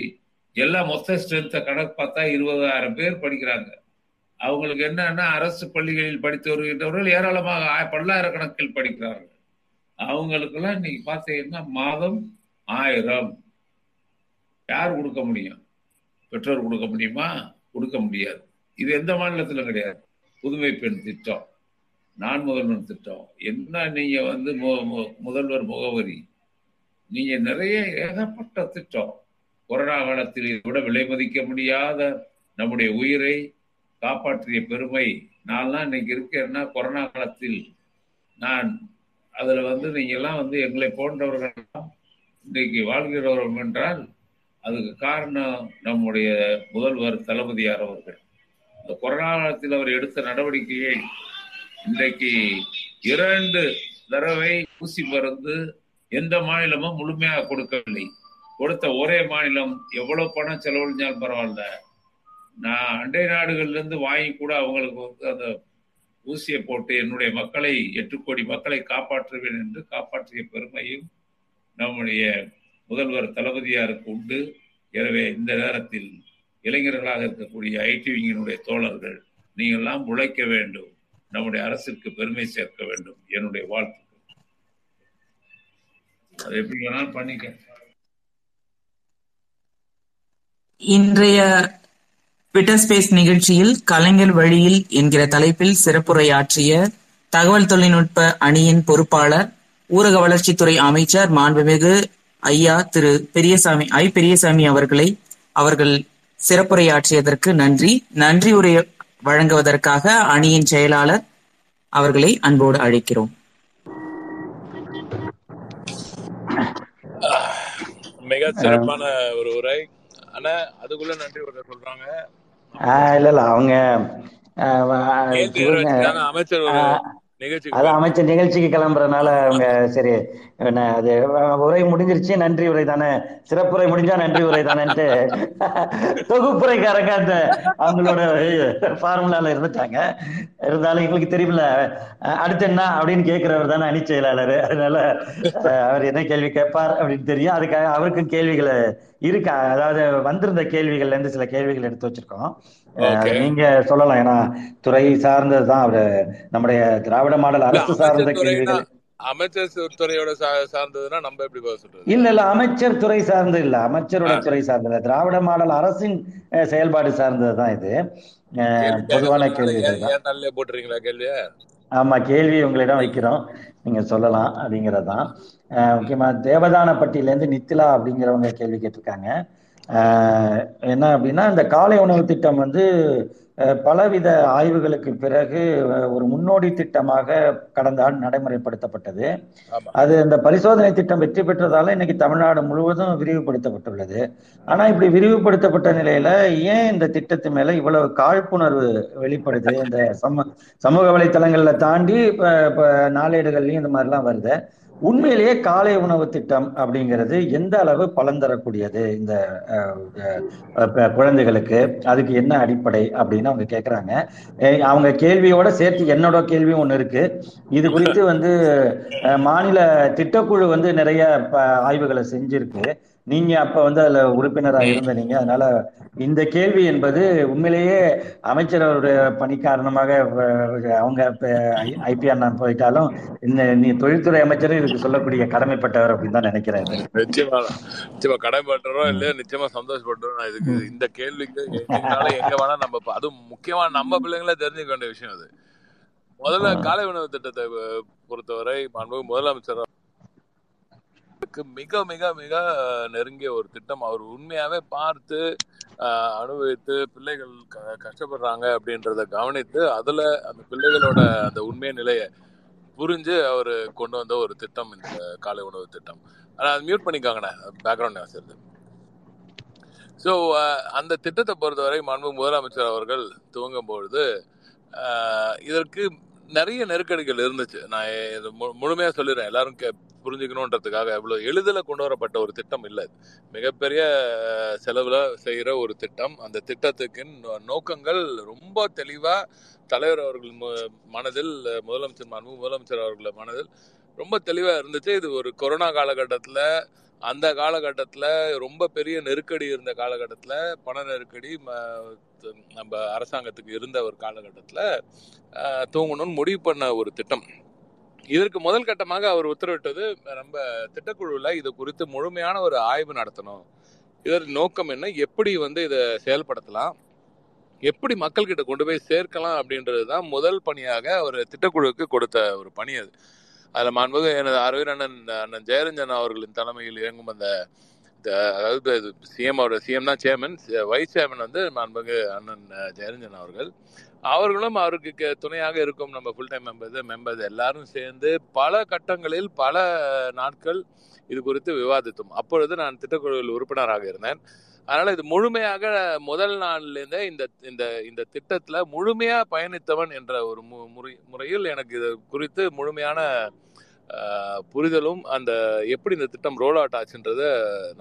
Speaker 5: எல்லாம் மொத்த ஸ்ட்ரென்த்தை கணக்கு பார்த்தா இருபதாயிரம் பேர் படிக்கிறாங்க அவங்களுக்கு என்னன்னா அரசு பள்ளிகளில் படித்து வருகின்றவர்கள் ஏராளமாக பல்லாயிரக்கணக்கில் படிக்கிறார்கள் அவங்களுக்கெல்லாம் இன்னைக்கு பார்த்தீங்கன்னா மாதம் ஆயிரம் யார் கொடுக்க முடியும் பெற்றோர் கொடுக்க முடியுமா கொடுக்க முடியாது இது எந்த மாநிலத்திலும் கிடையாது புதுமை பெண் திட்டம் நான் முதல்வர் திட்டம் என்ன நீங்க வந்து முதல்வர் முகவரி நீங்க நிறைய ஏகப்பட்ட திட்டம் கொரோனா காலத்தில் விட விலை மதிக்க முடியாத நம்முடைய உயிரை காப்பாற்றிய பெருமை நான்லாம் இன்னைக்கு இருக்கேன்னா கொரோனா காலத்தில் நான் அதுல வந்து நீங்கள்லாம் வந்து எங்களை போன்றவர்கள் இன்றைக்கு வாழ்கிறவர்கள் என்றால் அதுக்கு காரணம் நம்முடைய முதல்வர் தளபதியார் அவர்கள் இந்த கொரோனா காலத்தில் அவர் எடுத்த நடவடிக்கையை இன்றைக்கு இரண்டு தடவை ஊசி மருந்து எந்த மாநிலமும் முழுமையாக கொடுக்கவில்லை கொடுத்த ஒரே மாநிலம் எவ்வளவு பணம் செலவழிஞ்சாலும் பரவாயில்ல நான் அண்டை இருந்து வாங்கி கூட அவங்களுக்கு வந்து அந்த ஊசியை போட்டு என்னுடைய மக்களை எட்டு கோடி மக்களை காப்பாற்றுவேன் என்று காப்பாற்றிய பெருமையும் நம்முடைய முதல்வர் தளபதியாருக்கு உண்டு எனவே இந்த நேரத்தில் இளைஞர்களாக இருக்கக்கூடிய விங்கினுடைய தோழர்கள் நீங்கள்லாம் உழைக்க வேண்டும் நம்முடைய அரசிற்கு பெருமை சேர்க்க வேண்டும் என்னுடைய வாழ்த்து அதை எப்படி வேணாலும் பண்ணிக்க
Speaker 6: இன்றைய ஸ்பேஸ் நிகழ்ச்சியில் கலைஞர் வழியில் என்கிற தலைப்பில் சிறப்புரையாற்றிய தகவல் தொழில்நுட்ப அணியின் பொறுப்பாளர் ஊரக வளர்ச்சித்துறை அமைச்சர் மாண்புமிகு ஐயா திரு பெரியசாமி ஐ பெரியசாமி அவர்களை அவர்கள் சிறப்புரையாற்றியதற்கு நன்றி நன்றி உரை வழங்குவதற்காக அணியின் செயலாளர் அவர்களை அன்போடு அழைக்கிறோம்
Speaker 7: மிக சிறப்பான ஒரு உரை ஆனா அதுக்குள்ள நன்றி உரை சொல்றாங்க இல்ல இல்ல அவங்க அதான் அமைச்சர் நிகழ்ச்சிக்கு கிளம்புறதுனால அவங்க சரி அது உரை முடிஞ்சிருச்சு நன்றி உரை தானே சிறப்புரை முடிஞ்சா நன்றி உரை தானேன்ட்டு தொகுப்புரைக்காரங்க அந்த அவங்களோட ஃபார்முலால இருந்துட்டாங்க இருந்தாலும் எங்களுக்கு தெரியல அடுத்து என்ன அப்படின்னு கேட்கிறவர் தானே அணிச்செயலாளர் செயலாளர் அதனால அவர் என்ன கேள்வி கேட்பார் அப்படின்னு தெரியும் அதுக்காக அவருக்கும் கேள்விகளை இருக்கா அதாவது வந்திருந்த கேள்விகள்ல இருந்து சில கேள்விகள் எடுத்து வச்சிருக்கோம் நீங்க சொல்லலாம் ஏன்னா துறை சார்ந்ததுதான் அவரு நம்முடைய திராவிட மாடல் அரசு சார்ந்த கேள்விகள் அமைச்சர் துறையோட சார்ந்ததுன்னா நம்ம எப்படி சொல்றது இல்ல இல்ல அமைச்சர் துறை சார்ந்து இல்ல அமைச்சரோட துறை இல்ல திராவிட மாடல் அரசின் செயல்பாடு சார்ந்ததுதான் இது பொதுவான கேள்வி
Speaker 5: போட்டுறீங்களா கேள்வி
Speaker 7: ஆமா கேள்வி உங்களிடம் வைக்கிறோம் நீங்க சொல்லலாம் அப்படிங்கறதுதான் முக்கியமா தேவதான இருந்து நித்திலா அப்படிங்கிறவங்க கேள்வி கேட்டிருக்காங்க என்ன அப்படின்னா இந்த காலை உணவு திட்டம் வந்து பலவித ஆய்வுகளுக்கு பிறகு ஒரு முன்னோடி திட்டமாக கடந்த ஆண்டு நடைமுறைப்படுத்தப்பட்டது அது இந்த பரிசோதனை திட்டம் வெற்றி பெற்றதால இன்னைக்கு தமிழ்நாடு முழுவதும் விரிவுபடுத்தப்பட்டுள்ளது ஆனா இப்படி விரிவுபடுத்தப்பட்ட நிலையில ஏன் இந்த திட்டத்து மேல இவ்வளவு காழ்ப்புணர்வு வெளிப்படுது இந்த சமூக வலைத்தளங்கள்ல தாண்டி இப்ப நாளேடுகள்லயும் இந்த மாதிரிலாம் வருது உண்மையிலேயே காலை உணவு திட்டம் அப்படிங்கிறது எந்த அளவு பலன் தரக்கூடியது இந்த குழந்தைகளுக்கு அதுக்கு என்ன அடிப்படை அப்படின்னு அவங்க கேட்கறாங்க அவங்க கேள்வியோட சேர்த்து என்னோட கேள்வியும் ஒண்ணு இருக்கு இது குறித்து வந்து மாநில திட்டக்குழு வந்து நிறைய ஆய்வுகளை செஞ்சிருக்கு நீங்க அப்ப வந்து அதுல உறுப்பினராக இருந்த நீங்க அதனால இந்த கேள்வி என்பது உண்மையிலேயே அமைச்சர் அவருடைய பணி காரணமாக அவங்க ஐபி அண்ணா போயிட்டாலும் இந்த நீ தொழில்துறை அமைச்சரும் இதுக்கு சொல்லக்கூடிய கடமைப்பட்டவர் அப்படின்னு தான் நினைக்கிறேன் நிச்சயமா நிச்சயமா கடமைப்பட்டுறோம் இல்லையா நிச்சயமா சந்தோஷப்பட்டுறோம் நான்
Speaker 5: இதுக்கு இந்த கேள்விக்கு எங்க வேணா நம்ம அதுவும் முக்கியமா நம்ம பிள்ளைங்களே தெரிஞ்சுக்க வேண்டிய விஷயம் அது முதல்ல காலை உணவு திட்டத்தை பொறுத்தவரை முதலமைச்சர் அவருக்கு மிக மிக மிக நெருங்கிய ஒரு திட்டம் அவர் உண்மையாவே பார்த்து அனுபவித்து பிள்ளைகள் கஷ்டப்படுறாங்க அப்படின்றத கவனித்து அதுல அந்த பிள்ளைகளோட அந்த உண்மை நிலையை புரிஞ்சு அவர் கொண்டு வந்த ஒரு திட்டம் இந்த காலை உணவு திட்டம் ஆனால் அது மியூட் பண்ணிக்காங்கண்ணே பேக்ரவுண்ட் நான் ஸோ அந்த திட்டத்தை பொறுத்தவரை மாண்பு முதலமைச்சர் அவர்கள் துவங்கும் பொழுது இதற்கு நிறைய நெருக்கடிகள் இருந்துச்சு நான் முழுமையாக சொல்லிடுறேன் எல்லாரும் புரிஞ்சுக்கணுன்றதுக்காக எவ்வளோ எளிதில் கொண்டு வரப்பட்ட ஒரு திட்டம் இல்லை மிகப்பெரிய செலவில் செய்கிற ஒரு திட்டம் அந்த திட்டத்துக்கு நோக்கங்கள் ரொம்ப தெளிவாக தலைவர் அவர்கள் மனதில் முதலமைச்சர் மாண்பு முதலமைச்சர் அவர்கள் மனதில் ரொம்ப தெளிவாக இருந்துச்சு இது ஒரு கொரோனா காலகட்டத்தில் அந்த காலகட்டத்தில் ரொம்ப பெரிய நெருக்கடி இருந்த காலகட்டத்தில் பண நெருக்கடி நம்ம அரசாங்கத்துக்கு இருந்த ஒரு காலகட்டத்தில் தூங்கணும்னு முடிவு பண்ண ஒரு திட்டம் இதற்கு முதல் கட்டமாக அவர் உத்தரவிட்டது நம்ம திட்டக்குழுல இது குறித்து முழுமையான ஒரு ஆய்வு நடத்தணும் இதற்கு நோக்கம் என்ன எப்படி வந்து இதை செயல்படுத்தலாம் எப்படி மக்கள்கிட்ட கொண்டு போய் சேர்க்கலாம் அப்படின்றது தான் முதல் பணியாக அவர் திட்டக்குழுவுக்கு கொடுத்த ஒரு பணி அது அதில் மாண்புக எனது அரவிந்த் அண்ணன் அண்ணன் ஜெயரஞ்சன் அவர்களின் தலைமையில் இயங்கும் அந்த அதாவது சிஎம் சிஎம் தான் சேர்மன் வைஸ் சேர்மன் வந்து மாண்புமிகு அண்ணன் ஜெயரஞ்சன் அவர்கள் அவர்களும் அவருக்கு துணையாக இருக்கும் நம்ம ஃபுல் டைம் மெம்பர்ஸ் மெம்பர்ஸ் எல்லாரும் சேர்ந்து பல கட்டங்களில் பல நாட்கள் இது குறித்து விவாதித்தோம் அப்பொழுது நான் திட்டக்குழுவில் உறுப்பினராக இருந்தேன் அதனால இது முழுமையாக முதல் நாள்லேருந்தே இந்த இந்த இந்த திட்டத்தில் முழுமையாக பயணித்தவன் என்ற ஒரு முறை முறையில் எனக்கு இது குறித்து முழுமையான புரிதலும் அந்த எப்படி இந்த திட்டம் ரோல் அவுட் ஆச்சுன்றத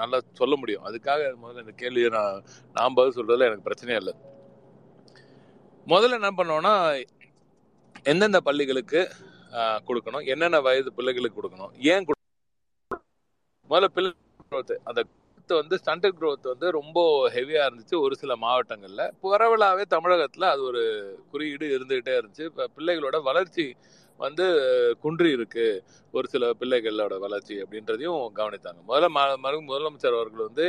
Speaker 5: நல்லா சொல்ல முடியும் அதுக்காக முதல்ல இந்த கேள்வியை நான் நாம் பதில் சொல்றதுல எனக்கு பிரச்சனையே இல்லை முதல்ல என்ன பண்ணோம்னா எந்தெந்த பள்ளிகளுக்கு கொடுக்கணும் என்னென்ன வயது பிள்ளைகளுக்கு கொடுக்கணும் ஏன் முதல்ல பிள்ளை அந்த குரோத் வந்து ஸ்டண்டர்ட் குரோத் வந்து ரொம்ப ஹெவியாக இருந்துச்சு ஒரு சில மாவட்டங்களில் பரவலாகவே தமிழகத்தில் அது ஒரு குறியீடு இருந்துகிட்டே இருந்துச்சு இப்போ பிள்ளைகளோட வளர்ச்சி வந்து குன்றி இருக்கு ஒரு சில பிள்ளைகளோட வளர்ச்சி அப்படின்றதையும் கவனித்தாங்க முதல்ல மறு முதலமைச்சர் அவர்கள் வந்து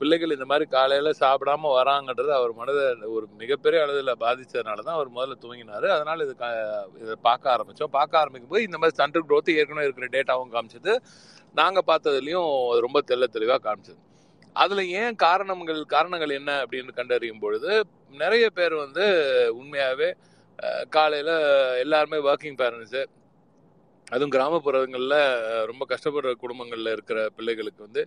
Speaker 5: பிள்ளைகள் இந்த மாதிரி காலையில் சாப்பிடாம வராங்கன்றது அவர் மனதை ஒரு மிகப்பெரிய அளவில் பாதித்ததுனால தான் அவர் முதல்ல தூங்கினார் அதனால் இது இதை பார்க்க ஆரம்பித்தோம் பார்க்க ஆரம்பிக்கும் போது இந்த மாதிரி சன்ட்ரு க்ரோத்து ஏற்கனவே இருக்கிற டேட்டாவும் காமிச்சது நாங்கள் பார்த்ததுலேயும் ரொம்ப தெல்ல தெளிவாக காமிச்சது அதில் ஏன் காரணங்கள் காரணங்கள் என்ன அப்படின்னு கண்டறியும் பொழுது நிறைய பேர் வந்து உண்மையாகவே காலையில் எல்லாருமே ஒர்க்கிங் பேரண்ட்ஸு அதுவும் கிராமப்புறங்களில் ரொம்ப கஷ்டப்படுற குடும்பங்களில் இருக்கிற பிள்ளைகளுக்கு வந்து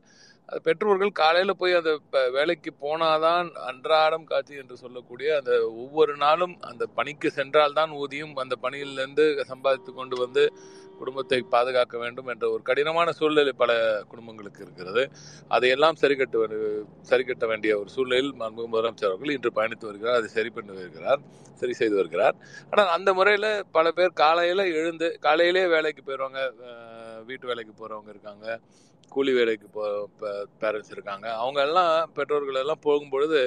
Speaker 5: அது பெற்றோர்கள் காலையில் போய் அந்த வேலைக்கு போனாதான் அன்றாடம் காட்சி என்று சொல்லக்கூடிய அந்த ஒவ்வொரு நாளும் அந்த பணிக்கு சென்றால்தான் ஊதியம் அந்த பணியிலேருந்து சம்பாதித்து கொண்டு வந்து குடும்பத்தை பாதுகாக்க வேண்டும் என்ற ஒரு கடினமான சூழ்நிலை பல குடும்பங்களுக்கு இருக்கிறது அதையெல்லாம் சரி கட்ட வேண்டிய ஒரு சூழ்நிலையில் மாண்பு முதலமைச்சர் அவர்கள் இன்று பயணித்து வருகிறார் அதை சரி பண்ணி வருகிறார் சரி செய்து வருகிறார் ஆனால் அந்த முறையில் பல பேர் காலையில் எழுந்து காலையிலே வேலைக்கு போயிடுவாங்க வீட்டு வேலைக்கு போகிறவங்க இருக்காங்க கூலி வேலைக்கு போ பேரண்ட்ஸ் இருக்காங்க அவங்க எல்லாம் பெற்றோர்கள் எல்லாம் போகும்பொழுது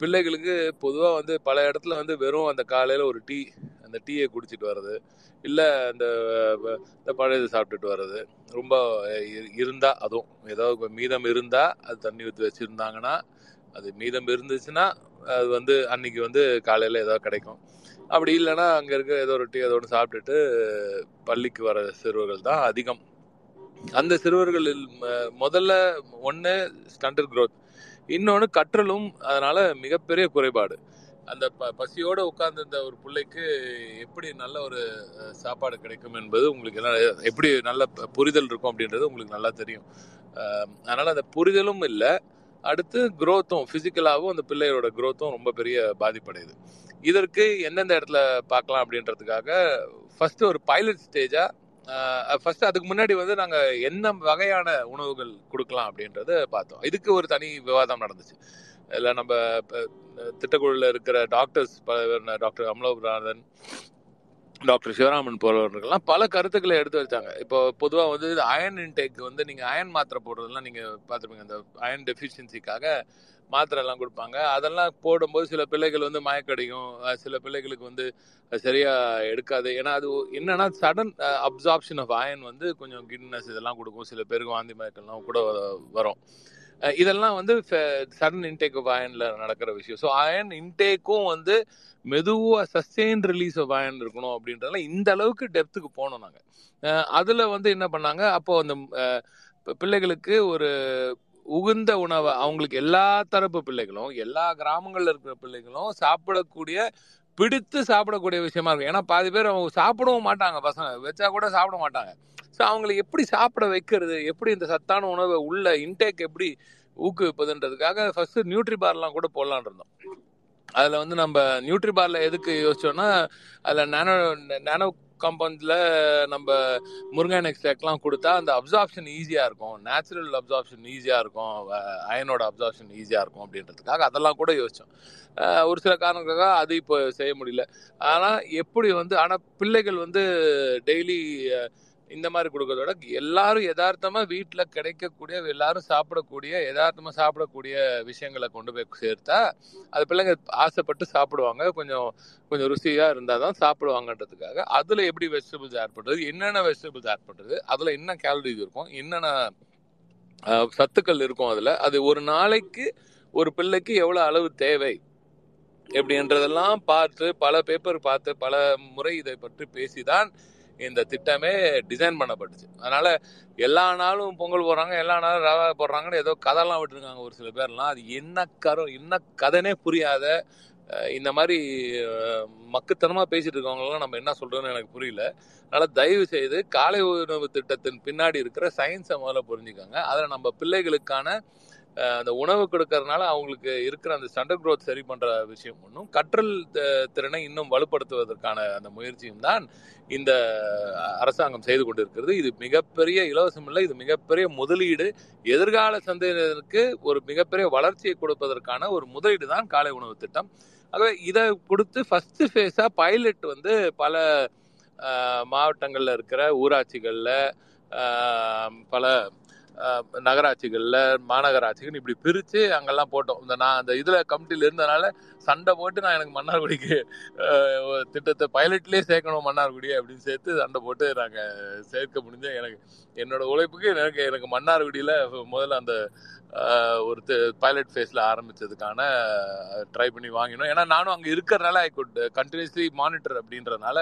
Speaker 5: பிள்ளைகளுக்கு பொதுவாக வந்து பல இடத்துல வந்து வெறும் அந்த காலையில் ஒரு டீ அந்த டீயை குடிச்சிட்டு வர்றது இல்லை அந்த இந்த பழையது சாப்பிட்டுட்டு வர்றது ரொம்ப இருந்தால் அதுவும் ஏதோ மீதம் இருந்தால் அது தண்ணி ஊற்றி வச்சுருந்தாங்கன்னா அது மீதம் இருந்துச்சுன்னா அது வந்து அன்னைக்கு வந்து காலையில் ஏதோ கிடைக்கும் அப்படி இல்லைன்னா அங்கே இருக்க ஏதோ ஒரு டீ ஏதோ ஒன்று சாப்பிட்டுட்டு பள்ளிக்கு வர சிறுவர்கள் தான் அதிகம் அந்த சிறுவர்களில் முதல்ல ஒன்று ஸ்டண்டர் க்ரோத் இன்னொன்று கற்றலும் அதனால் மிகப்பெரிய குறைபாடு அந்த ப பசியோடு இருந்த ஒரு பிள்ளைக்கு எப்படி நல்ல ஒரு சாப்பாடு கிடைக்கும் என்பது உங்களுக்கு என்ன எப்படி நல்ல புரிதல் இருக்கும் அப்படின்றது உங்களுக்கு நல்லா தெரியும் அதனால் அந்த புரிதலும் இல்லை அடுத்து குரோத்தும் ஃபிசிக்கலாகவும் அந்த பிள்ளையோட குரோத்தும் ரொம்ப பெரிய பாதிப்படையுது இதற்கு எந்தெந்த இடத்துல பார்க்கலாம் அப்படின்றதுக்காக ஃபஸ்ட்டு ஒரு பைலட் ஸ்டேஜாக ஃபஸ்ட்டு அதுக்கு முன்னாடி வந்து நாங்கள் என்ன வகையான உணவுகள் கொடுக்கலாம் அப்படின்றத பார்த்தோம் இதுக்கு ஒரு தனி விவாதம் நடந்துச்சு இல்லை நம்ம திட்டக்குழுவில் இருக்கிற doctors doctor Amalopirathan doctor Sivaraman போறவர்கள்லாம் பல கருத்துக்களை எடுத்து வச்சாங்க இப்போ பொதுவாக வந்து அயன் இன்டேக் வந்து நீங்கள் அயன் மாத்திரை போடுறதெல்லாம் நீங்கள் பார்த்துருப்பீங்க அந்த அயன் டெஃபிஷியன்சிக்காக மாத்திரை எல்லாம் கொடுப்பாங்க அதெல்லாம் போடும்போது சில பிள்ளைகள் வந்து மயக்கடையும் சில பிள்ளைகளுக்கு வந்து சரியாக எடுக்காது ஏன்னா அது என்னன்னா சடன் அப்சார்ப்ஷன் ஆஃப் அயன் வந்து கொஞ்சம் கிட்னஸ் இதெல்லாம் கொடுக்கும் சில பேருக்கு வாந்தி மயக்கம்லாம் கூட வரும் இதெல்லாம் வந்து சடன் இன்டேக் ஆஃப் அயன்ல நடக்கிற விஷயம் ஸோ அயன் இன்டேக்கும் வந்து மெதுவாக சஸ்டெயின் ரிலீஸ் ஆஃப் அயன் இருக்கணும் அப்படின்றதுல இந்த அளவுக்கு டெப்த்துக்கு போனோம் நாங்கள் அதில் வந்து என்ன பண்ணாங்க அப்போ அந்த பிள்ளைகளுக்கு ஒரு உகுந்த உணவை அவங்களுக்கு எல்லா தரப்பு பிள்ளைகளும் எல்லா கிராமங்களில் இருக்கிற பிள்ளைகளும் சாப்பிடக்கூடிய பிடித்து சாப்பிடக்கூடிய விஷயமா இருக்கும் ஏன்னா பாதி பேர் அவங்க சாப்பிடவும் மாட்டாங்க பசங்க வச்சா கூட சாப்பிட மாட்டாங்க ஸோ அவங்களை எப்படி சாப்பிட வைக்கிறது எப்படி இந்த சத்தான உணவை உள்ள இன்டேக் எப்படி ஊக்குவிப்பதுன்றதுக்காக ஃபர்ஸ்ட் நியூட்ரி பார்லாம் கூட போடலான் இருந்தோம் அதில் வந்து நம்ம நியூட்ரி பாரில் எதுக்கு யோசிச்சோம்னா அதில் நானோ நானோ காம்பவுண்டில் நம்ம முருங்கான் எக்ஸ்ட்ராக்ட்லாம் கொடுத்தா அந்த அப்சார்ப்ஷன் ஈஸியாக இருக்கும் நேச்சுரல் அப்சார்ப்ஷன் ஈஸியாக இருக்கும் அயனோட அப்சார்ப்ஷன் ஈஸியாக இருக்கும் அப்படின்றதுக்காக அதெல்லாம் கூட யோசித்தோம் ஒரு சில காரணங்களுக்காக அது இப்போ செய்ய முடியல ஆனால் எப்படி வந்து ஆனால் பிள்ளைகள் வந்து டெய்லி இந்த மாதிரி கொடுக்கறதோட எல்லாரும் யதார்த்தமா வீட்டில் கிடைக்கக்கூடிய எல்லாரும் சாப்பிடக்கூடிய யதார்த்தமா சாப்பிடக்கூடிய விஷயங்களை கொண்டு போய் சேர்த்தா அது பிள்ளைங்க ஆசைப்பட்டு சாப்பிடுவாங்க கொஞ்சம் கொஞ்சம் ருசியா இருந்தாதான் சாப்பிடுவாங்கன்றதுக்காக அதுல எப்படி வெஜிடபிள்ஸ் ஆட் பண்றது என்னென்ன வெஜிடபிள்ஸ் ஆட் பண்றது அதுல என்ன கேலரிஸ் இருக்கும் என்னென்ன சத்துக்கள் இருக்கும் அதுல அது ஒரு நாளைக்கு ஒரு பிள்ளைக்கு எவ்வளவு அளவு தேவை எப்படின்றதெல்லாம் பார்த்து பல பேப்பர் பார்த்து பல முறை இதை பற்றி பேசிதான் இந்த திட்டமே டிசைன் பண்ணப்பட்டுச்சு அதனால எல்லா நாளும் பொங்கல் போடுறாங்க எல்லா நாளும் ரவா போடுறாங்கன்னு ஏதோ கதைலாம் விட்டுருக்காங்க ஒரு சில பேர்லாம் அது என்ன கரும் என்ன கதைனே புரியாத இந்த மாதிரி மக்குத்தனமாக பேசிட்டு இருக்கவங்களாம் நம்ம என்ன சொல்கிறோன்னு எனக்கு புரியல அதனால் தயவு செய்து காலை உணவு திட்டத்தின் பின்னாடி இருக்கிற சயின்ஸை முதல்ல புரிஞ்சுக்கோங்க அதில் நம்ம பிள்ளைகளுக்கான அந்த உணவு கொடுக்கறதுனால அவங்களுக்கு இருக்கிற அந்த சண்டர் குரோத் சரி பண்ற விஷயம் ஒன்றும் கற்றல் திறனை இன்னும் வலுப்படுத்துவதற்கான அந்த முயற்சியும் தான் இந்த அரசாங்கம் செய்து கொண்டிருக்கிறது இது மிகப்பெரிய இலவசம் இல்லை இது மிகப்பெரிய முதலீடு எதிர்கால சந்தையினருக்கு ஒரு மிகப்பெரிய வளர்ச்சியை கொடுப்பதற்கான ஒரு முதலீடு தான் காலை உணவு திட்டம் ஆகவே இதை கொடுத்து ஃபர்ஸ்ட் ஃபேஸா பைலட் வந்து பல மாவட்டங்களில் இருக்கிற ஊராட்சிகளில் பல நகராட்சிகளில் மாநகராட்சிகள் இப்படி பிரித்து அங்கெல்லாம் போட்டோம் இந்த நான் அந்த இதில் கமிட்டியில் இருந்தனால சண்டை போட்டு நான் எனக்கு மன்னார்குடிக்கு திட்டத்தை பைலட்லேயே சேர்க்கணும் மன்னார்குடி அப்படின்னு சேர்த்து சண்டை போட்டு நாங்கள் சேர்க்க முடிஞ்ச எனக்கு என்னோட உழைப்புக்கு எனக்கு எனக்கு மன்னார்குடியில் முதல்ல அந்த ஒரு பைலட் ஃபேஸில் ஆரம்பித்ததுக்கான ட்ரை பண்ணி வாங்கினோம் ஏன்னா நானும் அங்கே இருக்கிறனால ஐ குட் கண்டினியூஸ்லி மானிட்டர் அப்படின்றனால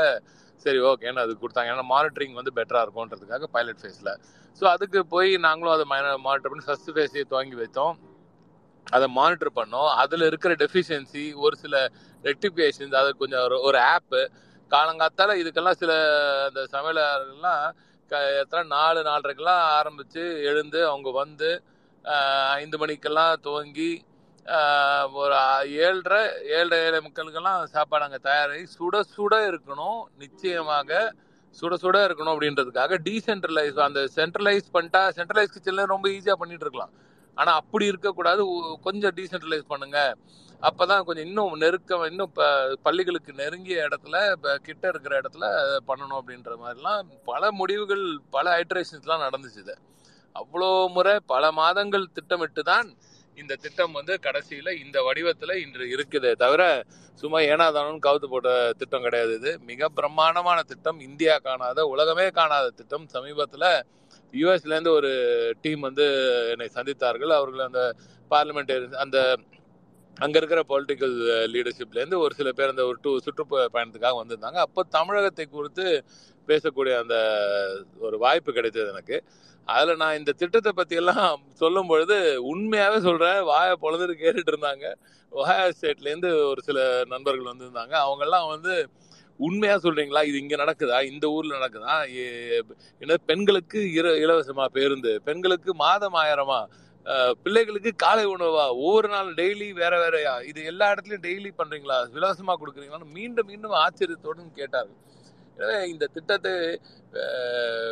Speaker 5: சரி ஓகேன்னு அது கொடுத்தாங்க ஏன்னா மானிட்டரிங் வந்து பெட்டராக இருக்கும்ன்றதுக்காக பைலட் ஃபேஸில் ஸோ அதுக்கு போய் நாங்களும் அதை மானிட்டர் பண்ணி ஃபஸ்ட்டு ஃபேஸே துவங்கி வைத்தோம் அதை மானிட்டர் பண்ணோம் அதில் இருக்கிற டெஃபிஷியன்சி ஒரு சில ரெக்டிஃபிகேஷன்ஸ் அது கொஞ்சம் ஒரு ஒரு ஆப்பு காலங்காத்தால் இதுக்கெல்லாம் சில அந்த சமையலாளர்கள்லாம் எத்தனை நாலு நாலரைக்கெல்லாம் ஆரம்பித்து எழுந்து அவங்க வந்து ஐந்து மணிக்கெல்லாம் துவங்கி ஒரு ஏழரை ஏழரை ஏழை மக்களுக்கெல்லாம் சாப்பாடு அங்கே தயாராகி சுட சுட இருக்கணும் நிச்சயமாக சுட சுட இருக்கணும் அப்படின்றதுக்காக டீசென்ட்ரலைஸ் அந்த சென்ட்ரலைஸ் பண்ணிட்டா சென்ட்ரலைஸ் கிச்சன்ல ரொம்ப ஈஸியாக பண்ணிட்டு இருக்கலாம் ஆனால் அப்படி இருக்கக்கூடாது கொஞ்சம் டீசென்ட்ரலைஸ் பண்ணுங்க அப்போதான் கொஞ்சம் இன்னும் நெருக்கம் இன்னும் இப்போ பள்ளிகளுக்கு நெருங்கிய இடத்துல இப்போ கிட்ட இருக்கிற இடத்துல பண்ணணும் அப்படின்ற மாதிரிலாம் பல முடிவுகள் பல ஐட்ரேஷன்ஸ்லாம் நடந்துச்சு அவ்வளோ முறை பல மாதங்கள் திட்டமிட்டு தான் இந்த திட்டம் வந்து கடைசியில் இந்த வடிவத்தில் இன்று இருக்குது தவிர சும்மா ஏனாதானும் கவுத்து போட்ட திட்டம் கிடையாது இது மிக பிரம்மாண்டமான திட்டம் இந்தியா காணாத உலகமே காணாத திட்டம் சமீபத்தில் இருந்து ஒரு டீம் வந்து என்னை சந்தித்தார்கள் அவர்கள் அந்த பார்லிமெண்ட் அந்த அங்கே இருக்கிற பொலிட்டிக்கல் லீடர்ஷிப்லேருந்து ஒரு சில பேர் அந்த ஒரு டூ சுற்றுப்பயணத்துக்காக வந்திருந்தாங்க அப்போ தமிழகத்தை குறித்து பேசக்கூடிய அந்த ஒரு வாய்ப்பு கிடைத்தது எனக்கு அதில் நான் இந்த திட்டத்தை பற்றியெல்லாம் சொல்லும் பொழுது உண்மையாகவே சொல்கிறேன் வாயை பொழுது கேட்டுட்டு இருந்தாங்க வாயா ஸ்டேட்லேருந்து ஒரு சில நண்பர்கள் வந்திருந்தாங்க அவங்கெல்லாம் வந்து உண்மையாக சொல்கிறீங்களா இது இங்கே நடக்குதா இந்த ஊரில் நடக்குதா என்ன பெண்களுக்கு இர இலவசமாக பேருந்து பெண்களுக்கு மாதம் ஆயிரமா பிள்ளைகளுக்கு காலை உணவா ஒவ்வொரு நாள் டெய்லி வேற வேறையா இது எல்லா இடத்துலையும் டெய்லி பண்ணுறீங்களா இலவசமாக கொடுக்குறீங்களான்னு மீண்டும் மீண்டும் ஆச்சரியத்தோடும் கேட்டார்கள் எனவே இந்த திட்டத்தை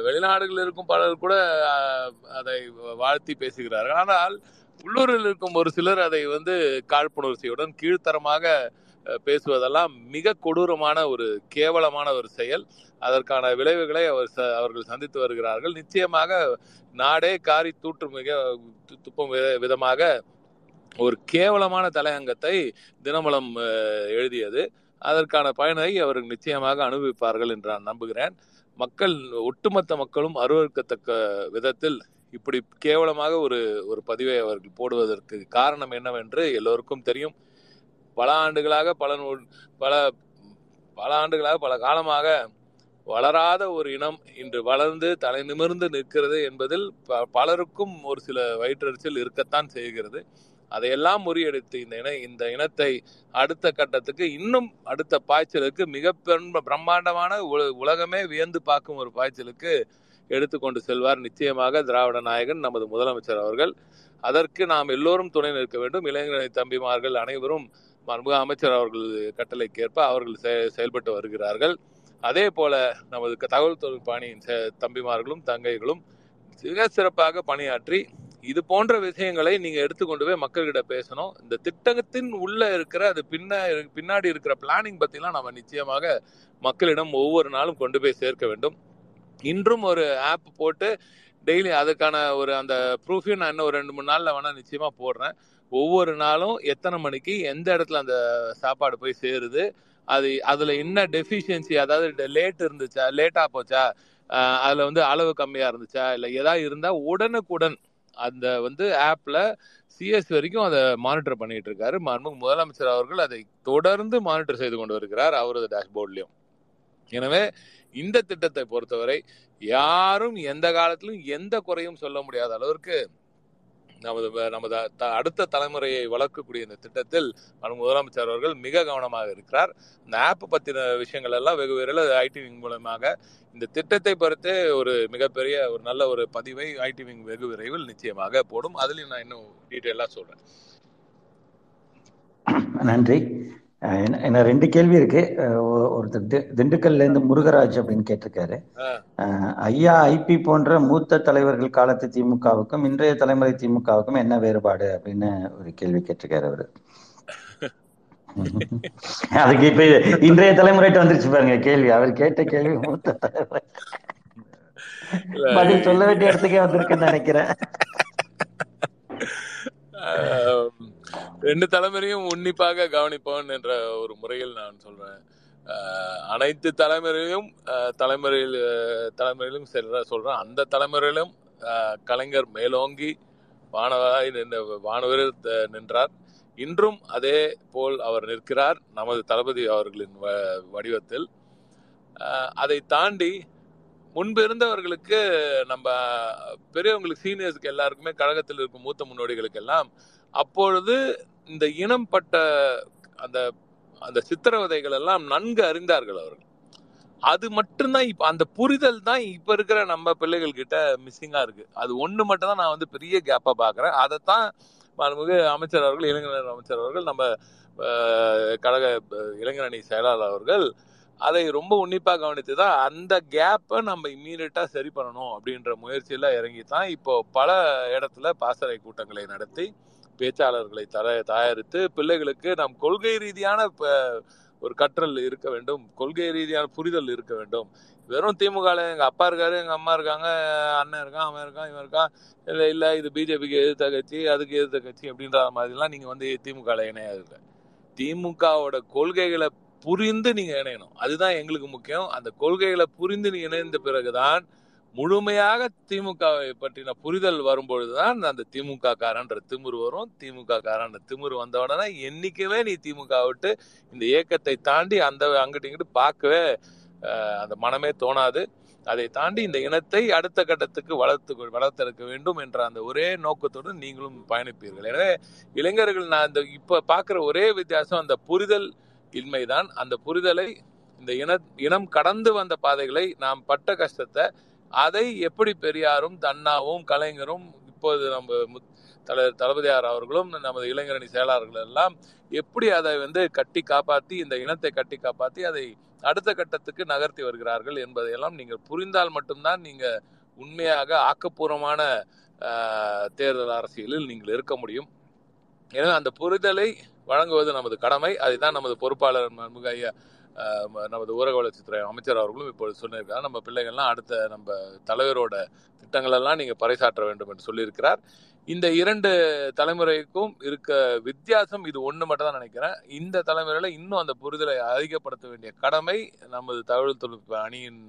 Speaker 5: வெளிநாடுகளில் இருக்கும் பலர் கூட அதை வாழ்த்தி பேசுகிறார்கள் ஆனால் உள்ளூரில் இருக்கும் ஒரு சிலர் அதை வந்து காழ்ப்புணர்ச்சியுடன் கீழ்த்தரமாக பேசுவதெல்லாம் மிக கொடூரமான ஒரு கேவலமான ஒரு செயல் அதற்கான விளைவுகளை அவர் அவர்கள் சந்தித்து வருகிறார்கள் நிச்சயமாக நாடே காரி தூற்று மிக துப்பும் விதமாக ஒரு கேவலமான தலையங்கத்தை தினமலம் எழுதியது அதற்கான பயனை அவர்கள் நிச்சயமாக அனுபவிப்பார்கள் என்று நான் நம்புகிறேன் மக்கள் ஒட்டுமொத்த மக்களும் அருவறுக்கத்தக்க விதத்தில் இப்படி கேவலமாக ஒரு ஒரு பதிவை அவர்கள் போடுவதற்கு காரணம் என்னவென்று எல்லோருக்கும் தெரியும் பல ஆண்டுகளாக பல நூல் பல பல ஆண்டுகளாக பல காலமாக வளராத ஒரு இனம் இன்று வளர்ந்து தலை நிமிர்ந்து நிற்கிறது என்பதில் பலருக்கும் ஒரு சில வயிற்றறிச்சல் இருக்கத்தான் செய்கிறது அதையெல்லாம் முறியடித்து இந்த இன இந்த இனத்தை அடுத்த கட்டத்துக்கு இன்னும் அடுத்த பாய்ச்சலுக்கு மிக பிரம்மாண்டமான உலகமே வியந்து பார்க்கும் ஒரு பாய்ச்சலுக்கு எடுத்துக்கொண்டு செல்வார் நிச்சயமாக திராவிட நாயகன் நமது முதலமைச்சர் அவர்கள் அதற்கு நாம் எல்லோரும் துணை நிற்க வேண்டும் இளைஞரணி தம்பிமார்கள் அனைவரும் மர்ம அமைச்சர் அவர்கள் கட்டளைக்கேற்ப அவர்கள் செயல்பட்டு வருகிறார்கள் அதே போல நமது தகவல் தொழில் பணியின் தம்பிமார்களும் தங்கைகளும் மிக சிறப்பாக பணியாற்றி இது போன்ற விஷயங்களை நீங்க எடுத்துக்கொண்டு போய் மக்கள்கிட்ட பேசணும் இந்த திட்டத்தின் உள்ள இருக்கிற அது பின்ன பின்னாடி இருக்கிற பிளானிங் பத்திலாம் நம்ம நிச்சயமாக மக்களிடம் ஒவ்வொரு நாளும் கொண்டு போய் சேர்க்க வேண்டும் இன்றும் ஒரு ஆப் போட்டு டெய்லி அதுக்கான ஒரு அந்த ப்ரூஃபையும் நான் இன்னும் ஒரு ரெண்டு மூணு நாளில் வேணால் நிச்சயமாக போடுறேன் ஒவ்வொரு நாளும் எத்தனை மணிக்கு எந்த இடத்துல அந்த சாப்பாடு போய் சேருது அது அதில் என்ன டெஃபிஷியன்சி அதாவது லேட் இருந்துச்சா லேட்டாக போச்சா அதில் வந்து அளவு கம்மியாக இருந்துச்சா இல்லை ஏதாவது இருந்தால் உடனுக்குடன் அந்த வந்து ஆப்ல சிஎஸ் வரைக்கும் அதை மானிட்டர் பண்ணிட்டு இருக்காரு மன்முக முதலமைச்சர் அவர்கள் அதை தொடர்ந்து மானிட்டர் செய்து கொண்டு வருகிறார் அவரது டேஷ்போர்ட்லயும் எனவே இந்த திட்டத்தை பொறுத்தவரை யாரும் எந்த காலத்திலும் எந்த குறையும் சொல்ல முடியாத அளவிற்கு நமது நமது அடுத்த தலைமுறையை வளர்க்கக்கூடிய இந்த திட்டத்தில் முதலமைச்சர் அவர்கள் மிக கவனமாக இருக்கிறார் இந்த ஆப் பற்றின விஷயங்கள் எல்லாம் வெகு விரைவில் ஐடி விங் மூலமாக இந்த திட்டத்தை பொறுத்து ஒரு மிகப்பெரிய ஒரு நல்ல ஒரு பதிவை ஐடி விங் வெகு விரைவில் நிச்சயமாக போடும் அதுலேயும் நான் இன்னும் டீட்டெயிலாக சொல்கிறேன்
Speaker 7: நன்றி ரெண்டு கேள்வி இருக்கு ஒருத்தர் திண்டுக்கல்ல இருந்து முருகராஜ் அப்படின்னு கேட்டிருக்காரு ஐயா ஐபி போன்ற மூத்த தலைவர்கள் காலத்து திமுகவுக்கும் இன்றைய தலைமுறை திமுகவுக்கும் என்ன வேறுபாடு அப்படின்னு ஒரு கேள்வி கேட்டிருக்காரு அவரு அதுக்கு இப்ப இன்றைய தலைமுறைட்டு வந்துருச்சு பாருங்க கேள்வி அவர் கேட்ட கேள்வி மூத்த தலைமுறை பதில் சொல்ல வேண்டிய இடத்துக்கே வந்திருக்குன்னு நினைக்கிறேன்
Speaker 5: ரெண்டு தலைமுறையும் உன்னிப்பாக கவனிப்பவன் என்ற ஒரு முறையில் நான் சொல்றேன் அனைத்து தலைமுறையும் தலைமுறையில் தலைமுறையிலும் செல்ற சொல்றேன் அந்த தலைமுறையிலும் கலைஞர் மேலோங்கி வானவராய் நின்ற வானவரில் நின்றார் இன்றும் அதே போல் அவர் நிற்கிறார் நமது தளபதி அவர்களின் வடிவத்தில் அதை தாண்டி முன்பு இருந்தவர்களுக்கு நம்ம பெரியவங்களுக்கு சீனியர்ஸ்க்கு எல்லாருக்குமே கழகத்தில் இருக்கும் மூத்த முன்னோடிகளுக்கு எல்லாம் அப்பொழுது இந்த இனம் பட்ட அந்த அந்த சித்திரவதைகள் எல்லாம் நன்கு அறிந்தார்கள் அவர்கள் அது மட்டும்தான் இப்போ அந்த புரிதல் தான் இப்போ இருக்கிற நம்ம பிள்ளைகள் கிட்ட மிஸ்ஸிங்காக இருக்கு அது ஒன்று மட்டும் தான் நான் வந்து பெரிய கேப்பா பார்க்குறேன் அதைத்தான் மாண்புமிகு அமைச்சர் அவர்கள் இளைஞர் அமைச்சர் அவர்கள் நம்ம கழக இளைஞரணி செயலாளர் அவர்கள் அதை ரொம்ப உன்னிப்பாக கவனித்து தான் அந்த கேப்பை நம்ம இம்மீடியட்டா சரி பண்ணணும் அப்படின்ற முயற்சியில் இறங்கி தான் இப்போ பல இடத்துல பாசறை கூட்டங்களை நடத்தி பேச்சாளர்களை தர தயாரித்து பிள்ளைகளுக்கு நம் கொள்கை ரீதியான ஒரு கற்றல் இருக்க வேண்டும் கொள்கை ரீதியான புரிதல் இருக்க வேண்டும் வெறும் திமுக எங்கள் அப்பா இருக்காரு எங்கள் அம்மா இருக்காங்க அண்ணன் இருக்கான் அவன் இருக்கான் இவன் இருக்கான் இல்லை இல்லை இது பிஜேபிக்கு எதிர்த்த கட்சி அதுக்கு எதிர்த்த கட்சி அப்படின்ற மாதிரிலாம் நீங்கள் வந்து திமுக இணையாது திமுகவோட கொள்கைகளை புரிந்து நீங்கள் இணையணும் அதுதான் எங்களுக்கு முக்கியம் அந்த கொள்கைகளை புரிந்து நீ இணைந்த பிறகுதான் முழுமையாக திமுகவை பற்றின புரிதல் வரும்பொழுதுதான் அந்த திமுக காரன்ற திமுர் வரும் திமுக காரன்ற திமுர் வந்தவுடனே என்னைக்குமே நீ திமுக விட்டு இந்த இயக்கத்தை தாண்டி அந்த அங்கிட்டு இங்கிட்டு பார்க்கவே அந்த மனமே தோணாது அதை தாண்டி இந்த இனத்தை அடுத்த கட்டத்துக்கு வளர்த்து வளர்த்தெடுக்க வேண்டும் என்ற அந்த ஒரே நோக்கத்தோடு நீங்களும் பயணிப்பீர்கள் எனவே இளைஞர்கள் நான் இந்த இப்போ பார்க்குற ஒரே வித்தியாசம் அந்த புரிதல் இன்மைதான் அந்த புரிதலை இந்த இன இனம் கடந்து வந்த பாதைகளை நாம் பட்ட கஷ்டத்தை அதை எப்படி பெரியாரும் தன்னாவும் கலைஞரும் இப்போது நம்ம தலைவர் தளபதியார் அவர்களும் நமது இளைஞரணி செயலாளர்கள் எல்லாம் எப்படி அதை வந்து கட்டி காப்பாற்றி இந்த இனத்தை கட்டி காப்பாற்றி அதை அடுத்த கட்டத்துக்கு நகர்த்தி வருகிறார்கள் என்பதையெல்லாம் நீங்கள் புரிந்தால் மட்டும்தான் நீங்கள் உண்மையாக ஆக்கப்பூர்வமான தேர்தல் அரசியலில் நீங்கள் இருக்க முடியும் எனவே அந்த புரிதலை வழங்குவது நமது கடமை அதுதான் நமது பொறுப்பாளர் மன்முக ஐயா நமது ஊரக வளர்ச்சித்துறை அமைச்சர் அவர்களும் இப்பொழுது சொல்லியிருக்கிறார் நம்ம பிள்ளைகள்லாம் அடுத்த நம்ம தலைவரோட திட்டங்களெல்லாம் நீங்கள் பறைசாற்ற வேண்டும் என்று சொல்லியிருக்கிறார் இந்த இரண்டு தலைமுறைக்கும் இருக்க வித்தியாசம் இது ஒன்று மட்டும் தான் நினைக்கிறேன் இந்த தலைமுறையில் இன்னும் அந்த புரிதலை அதிகப்படுத்த வேண்டிய கடமை நமது தகவல் தொழில்நுட்ப அணியின்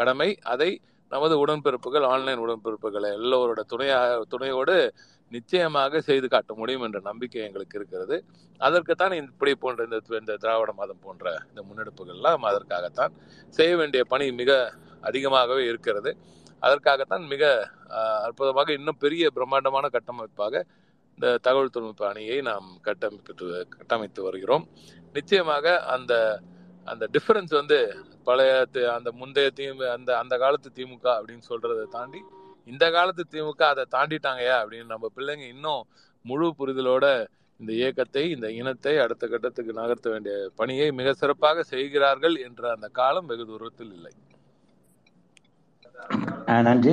Speaker 5: கடமை அதை நமது உடன்பிறப்புகள் ஆன்லைன் உடன்பிறப்புகளை எல்லோரோட துணையாக துணையோடு நிச்சயமாக செய்து காட்ட முடியும் என்ற நம்பிக்கை எங்களுக்கு இருக்கிறது அதற்குத்தான் இப்படி போன்ற இந்த இந்த திராவிட மாதம் போன்ற இந்த முன்னெடுப்புகள்லாம் அதற்காகத்தான் செய்ய வேண்டிய பணி மிக அதிகமாகவே இருக்கிறது அதற்காகத்தான் மிக அற்புதமாக இன்னும் பெரிய பிரம்மாண்டமான கட்டமைப்பாக இந்த தகவல் தொழில்நுட்ப அணியை நாம் கட்டமைப்பிட்டு கட்டமைத்து வருகிறோம் நிச்சயமாக அந்த அந்த டிஃபரன்ஸ் வந்து பழைய அந்த முந்தைய திமுக அந்த அந்த காலத்து திமுக அப்படின்னு சொல்றதை தாண்டி இந்த காலத்து திமுக அதை தாண்டிட்டாங்கயா அப்படின்னு நம்ம பிள்ளைங்க இன்னும் முழு புரிதலோட இந்த இயக்கத்தை இந்த இனத்தை அடுத்த கட்டத்துக்கு நகர்த்த வேண்டிய பணியை மிக சிறப்பாக செய்கிறார்கள் என்ற அந்த காலம் வெகு தூரத்தில் இல்லை
Speaker 7: நன்றி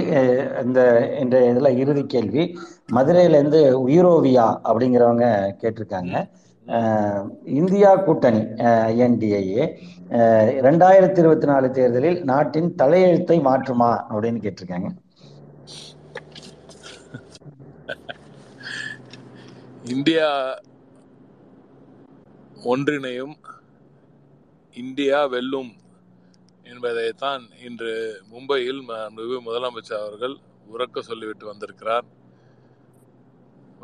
Speaker 7: இந்த இன்றைய இதில் இறுதி கேள்வி மதுரையிலேருந்து உயிரோவியா அப்படிங்கிறவங்க கேட்டிருக்காங்க இந்தியா கூட்டணி என்டிஏஏ ரெண்டாயிரத்தி இருபத்தி நாலு தேர்தலில் நாட்டின் தலையெழுத்தை மாற்றுமா அப்படின்னு கேட்டிருக்காங்க
Speaker 5: இந்தியா ஒன்றிணையும் இந்தியா வெல்லும் என்பதைத்தான் இன்று மும்பையில் முதலமைச்சர் அவர்கள் உறக்க சொல்லிவிட்டு வந்திருக்கிறார்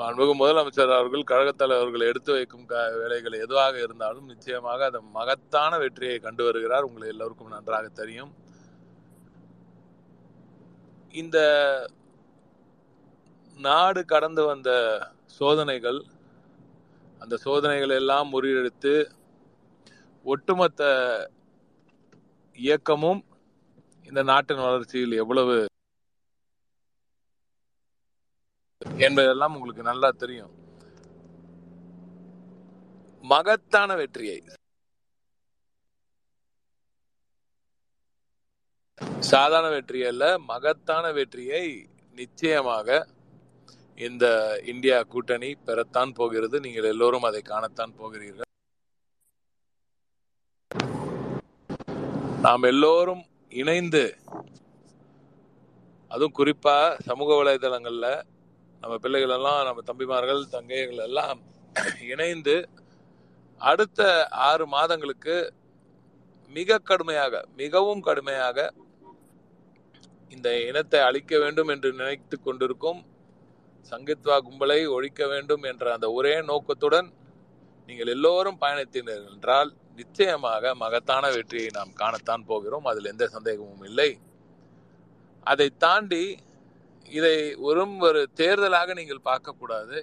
Speaker 5: அன்பு முதலமைச்சர் அவர்கள் கழகத் தலைவர்கள் எடுத்து வைக்கும் வேலைகள் எதுவாக இருந்தாலும் நிச்சயமாக அந்த மகத்தான வெற்றியை கண்டு வருகிறார் உங்களை எல்லோருக்கும் நன்றாக தெரியும் இந்த நாடு கடந்து வந்த சோதனைகள் அந்த சோதனைகள் எல்லாம் முறியடித்து ஒட்டுமொத்த இயக்கமும் இந்த நாட்டின் வளர்ச்சியில் எவ்வளவு என்பதெல்லாம் உங்களுக்கு நல்லா தெரியும் மகத்தான வெற்றியை சாதாரண வெற்றி அல்ல மகத்தான வெற்றியை நிச்சயமாக இந்த இந்தியா கூட்டணி பெறத்தான் போகிறது நீங்கள் எல்லோரும் அதை காணத்தான் போகிறீர்கள் நாம் எல்லோரும் இணைந்து அதுவும் குறிப்பா சமூக வலைதளங்கள்ல நம்ம பிள்ளைகளெல்லாம் நம்ம தம்பிமார்கள் தங்கைகள் எல்லாம் இணைந்து அடுத்த ஆறு மாதங்களுக்கு மிக கடுமையாக மிகவும் கடுமையாக இந்த இனத்தை அழிக்க வேண்டும் என்று நினைத்து கொண்டிருக்கும் சங்கித்வா கும்பலை ஒழிக்க வேண்டும் என்ற அந்த ஒரே நோக்கத்துடன் நீங்கள் எல்லோரும் பயணித்தீர்கள் என்றால் நிச்சயமாக மகத்தான வெற்றியை நாம் காணத்தான் போகிறோம் அதில் எந்த சந்தேகமும் இல்லை அதை தாண்டி இதை வெறும் ஒரு தேர்தலாக நீங்கள் பார்க்கக்கூடாது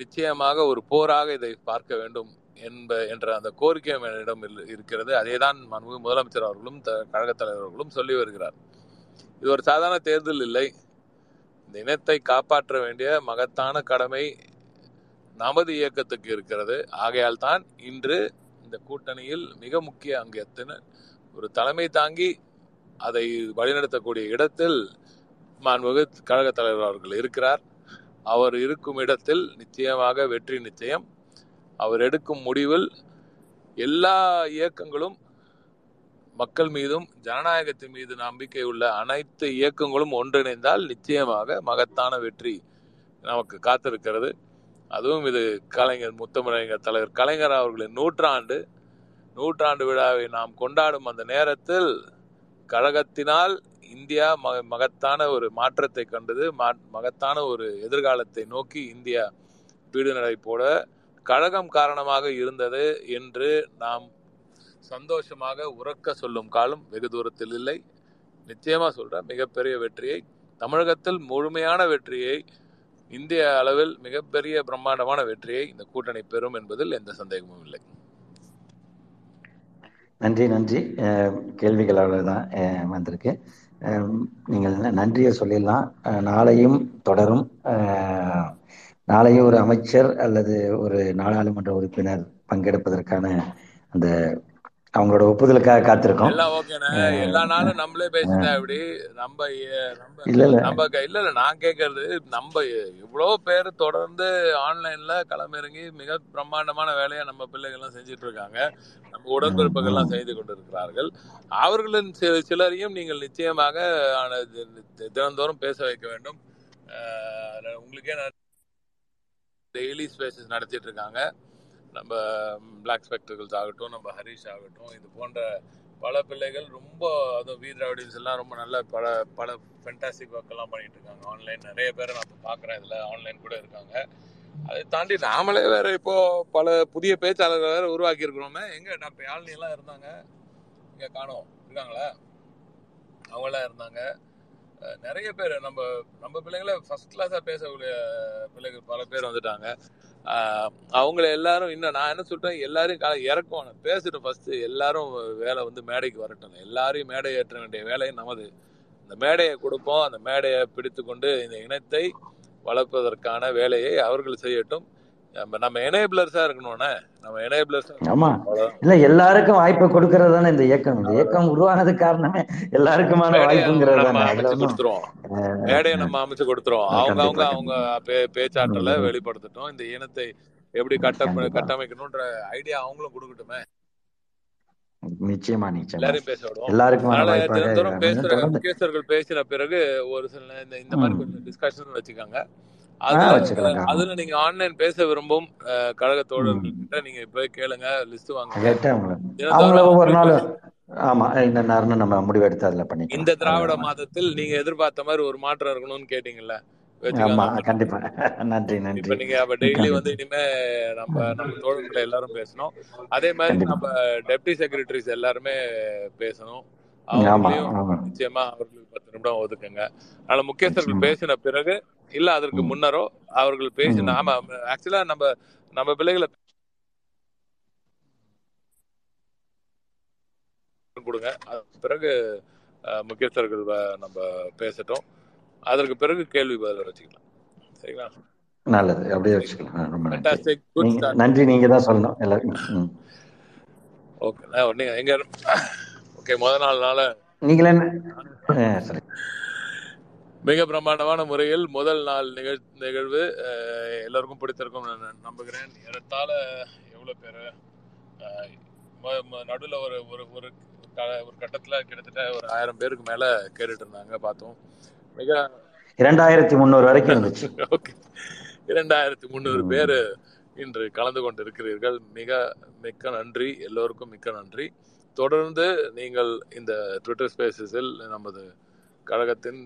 Speaker 5: நிச்சயமாக ஒரு போராக இதை பார்க்க வேண்டும் என்ப என்ற அந்த கோரிக்கை என்னிடம் இருக்கிறது அதே தான் முதலமைச்சர் அவர்களும் கழகத் தலைவர்களும் சொல்லி வருகிறார் இது ஒரு சாதாரண தேர்தல் இல்லை இந்த இனத்தை காப்பாற்ற வேண்டிய மகத்தான கடமை நமது இயக்கத்துக்கு இருக்கிறது ஆகையால் தான் இன்று இந்த கூட்டணியில் மிக முக்கிய அங்கத்தின ஒரு தலைமை தாங்கி அதை வழிநடத்தக்கூடிய இடத்தில் மாண்புமிகு கழக தலைவர் அவர்கள் இருக்கிறார் அவர் இருக்கும் இடத்தில் நிச்சயமாக வெற்றி நிச்சயம் அவர் எடுக்கும் முடிவில் எல்லா இயக்கங்களும் மக்கள் மீதும் ஜனநாயகத்தின் மீது நம்பிக்கை உள்ள அனைத்து இயக்கங்களும் ஒன்றிணைந்தால் நிச்சயமாக மகத்தான வெற்றி நமக்கு காத்திருக்கிறது அதுவும் இது கலைஞர் முத்தமிழறிஞர் தலைவர் கலைஞர் அவர்களின் நூற்றாண்டு நூற்றாண்டு விழாவை நாம் கொண்டாடும் அந்த நேரத்தில் கழகத்தினால் இந்தியா மக மகத்தான ஒரு மாற்றத்தை கண்டது மகத்தான ஒரு எதிர்காலத்தை நோக்கி இந்தியா பீடுநடை போட கழகம் காரணமாக இருந்தது என்று நாம் சந்தோஷமாக உறக்க சொல்லும் காலம் வெகு தூரத்தில் இல்லை நிச்சயமா சொல்றேன் மிகப்பெரிய வெற்றியை தமிழகத்தில் முழுமையான வெற்றியை இந்திய அளவில் மிகப்பெரிய பிரம்மாண்டமான வெற்றியை இந்த கூட்டணி பெறும் என்பதில் எந்த சந்தேகமும் இல்லை நன்றி நன்றி கேள்விகள் அவ்வளோதான் வந்திருக்கு நீங்கள் நன்றியை சொல்லிடலாம் நாளையும் தொடரும் நாளையும் ஒரு அமைச்சர் அல்லது ஒரு நாடாளுமன்ற உறுப்பினர் பங்கெடுப்பதற்கான அந்த அவங்களோட ஒப்புதலுக்காக காத்திருக்கோம் எல்லாம் ஓகேண்ணா எல்லா நாளும் நம்மளே பேசினா இப்படி நம்ம இல்ல இல்ல நம்ம இல்ல இல்ல நான் கேக்குறது நம்ம இவ்வளோ பேர் தொடர்ந்து ஆன்லைன்ல களமிறங்கி மிக பிரம்மாண்டமான வேலையை நம்ம பிள்ளைகள்லாம் செஞ்சுட்டு இருக்காங்க நம்ம உடன்பிறப்புகள்லாம் செய்து கொண்டிருக்கிறார்கள் அவர்களின் சில சிலரையும் நீங்கள் நிச்சயமாக தினந்தோறும் பேச வைக்க வேண்டும் உங்களுக்கே டெய்லி ஸ்பேசஸ் நடத்திட்டு இருக்காங்க நம்ம பிளாக் ஸ்பெக்டர்கள்ஸ் ஆகட்டும் நம்ம ஹரிஷ் ஆகட்டும் இது போன்ற பல பிள்ளைகள் ரொம்ப அதுவும் வீர் ஆடியன்ஸ் எல்லாம் ரொம்ப நல்ல பல பல ஃபென்டாஸ்டிக் ஒர்க்கெல்லாம் பண்ணிட்டு இருக்காங்க ஆன்லைன் நிறைய பேர் நான் இப்போ பார்க்குறேன் இதில் ஆன்லைன் கூட இருக்காங்க அதை தாண்டி நாமளே வேற இப்போ பல புதிய பேச்சாளர்கள் வேற உருவாக்கி இருக்கிறோமே எங்க டாக்டர் யாழ்னியெல்லாம் எல்லாம் இருந்தாங்க இங்கே காணோம் இருக்காங்களா அவங்களாம் இருந்தாங்க நிறைய பேர் நம்ம நம்ம பிள்ளைங்கள ஃபர்ஸ்ட் கிளாஸாக பேசக்கூடிய பிள்ளைகள் பல பேர் வந்துட்டாங்க அவங்கள எல்லாரும் இன்னும் நான் என்ன சொல்றேன் எல்லாரும் கல இறக்கணும் பேசணும் ஃபர்ஸ்ட் எல்லாரும் வேலை வந்து மேடைக்கு வரட்டும் எல்லாரையும் மேடை ஏற்ற வேண்டிய வேலை நமது இந்த மேடையை கொடுப்போம் அந்த மேடையை பிடித்து கொண்டு இந்த இனத்தை வளர்ப்பதற்கான வேலையை அவர்கள் செய்யட்டும் நம்ம எனேபிளர்ஸா இருக்கணும்னே நம்ம எனேபிளர்ஸ் ஆமா இல்ல எல்லாருக்கும் வாய்ப்பை கொடுக்கறது தானே இந்த இயக்கம் இந்த இயக்கம் உருவானது காரணமே எல்லாருக்குமான வாய்ப்புங்கிறது அமைச்சு கொடுத்துருவோம் மேடையை நம்ம அமைச்சு கொடுத்துருவோம் அவங்க அவங்க அவங்க பேச்சாற்றல வெளிப்படுத்தட்டும் இந்த இனத்தை எப்படி கட்ட கட்டமைக்கணும்ன்ற ஐடியா அவங்களும் கொடுக்கட்டுமே நிச்சயமா எல்லாரும் பேச நிச்சயம் எல்லாருக்கும் பேசுற முக்கியஸ்தர்கள் பேசின பிறகு ஒரு சில இந்த மாதிரி கொஞ்சம் டிஸ்கஷன் வச்சுக்காங்க அதுல நீங்க ஆன்லைன் பேச விரும்பும் கழக தோழர்கள்கிட்ட நீங்க போய் கேளுங்க லிஸ்ட் வாங்க ஒரு நாள் ஆமா இந்த நேரம் நம்ம முடிவெடுத்து அதுல பண்ணி இந்த திராவிட மாதத்தில் நீங்க எதிர்பார்த்த மாதிரி ஒரு மாற்றம் இருக்கணும்னு கேட்டீங்கல்ல கண்டிப்பா நன்றி நன்றி நீங்க அப்ப டெய்லி வந்து இனிமே நம்ம நம்ம தோழர்களை எல்லாரும் பேசணும் அதே மாதிரி நம்ம டெப்டி செக்ரட்டரிஸ் எல்லாருமே பேசணும் நிச்சயமா அவர்களுக்கு பத்து நிமிடம் ஒதுக்குங்க அதனால முக்கியஸ்தர்கள் பேசின பிறகு இல்ல அதற்கு முன்னரோ அவர்கள் பேசின ஆமா ஆக்சுவலா நம்ம நம்ம பிள்ளைகளை கொடுங்க பிறகு முக்கியஸ்தர்கள் நம்ம பேசட்டும் அதற்கு பிறகு கேள்வி பதில் வச்சுக்கலாம் சரிங்களா நல்லது அப்படியே வச்சுக்கலாம் ரொம்ப நன்றி நீங்க தான் சொல்லணும் எல்லாருக்கும் ஓகே எங்க ஓகே நாள் நாள நீங்களே மிக பிரம்மாண்டமான முறையில் முதல் நாள் நிகழ் நிகழ்வு எல்லாருக்கும் பிடித்திருக்கும் நான் நம்புகிறேன் ஏறத்தாழ எவ்வளோ பேர் நடுவில் ஒரு ஒரு ஒரு ஒரு கட்டத்தில் கிட்டத்தட்ட ஒரு ஆயிரம் பேருக்கு மேலே கேட்டுட்டு இருந்தாங்க பார்த்தோம் மிக இரண்டாயிரத்தி முந்நூறு வரைக்கும் இருந்துச்சு ஓகே இரண்டாயிரத்தி முந்நூறு பேர் இன்று கலந்து கொண்டு இருக்கிறீர்கள் மிக மிக்க நன்றி எல்லோருக்கும் மிக்க நன்றி தொடர்ந்து நீங்கள் இந்த ட்விட்டர் ஸ்பேசஸில் நமது கழகத்தின்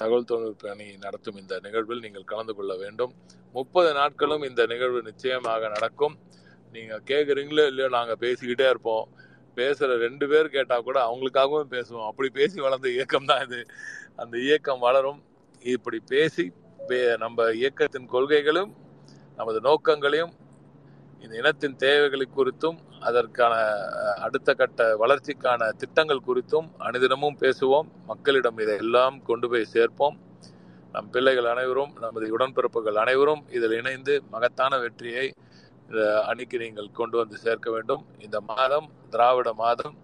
Speaker 5: தகவல் தொழில்நுட்ப அணி நடத்தும் இந்த நிகழ்வில் நீங்கள் கலந்து கொள்ள வேண்டும் முப்பது நாட்களும் இந்த நிகழ்வு நிச்சயமாக நடக்கும் நீங்கள் கேட்குறீங்களோ இல்லையோ நாங்கள் பேசிக்கிட்டே இருப்போம் பேசுகிற ரெண்டு பேர் கேட்டால் கூட அவங்களுக்காகவும் பேசுவோம் அப்படி பேசி வளர்ந்த இயக்கம் தான் இது அந்த இயக்கம் வளரும் இப்படி பேசி நம்ம இயக்கத்தின் கொள்கைகளும் நமது நோக்கங்களையும் இந்த இனத்தின் தேவைகளை குறித்தும் அதற்கான அடுத்த கட்ட வளர்ச்சிக்கான திட்டங்கள் குறித்தும் அனுதினமும் பேசுவோம் மக்களிடம் இதை எல்லாம் கொண்டு போய் சேர்ப்போம் நம் பிள்ளைகள் அனைவரும் நமது உடன்பிறப்புகள் அனைவரும் இதில் இணைந்து மகத்தான வெற்றியை இந்த அணிக்கு நீங்கள் கொண்டு வந்து சேர்க்க வேண்டும் இந்த மாதம் திராவிட மாதம்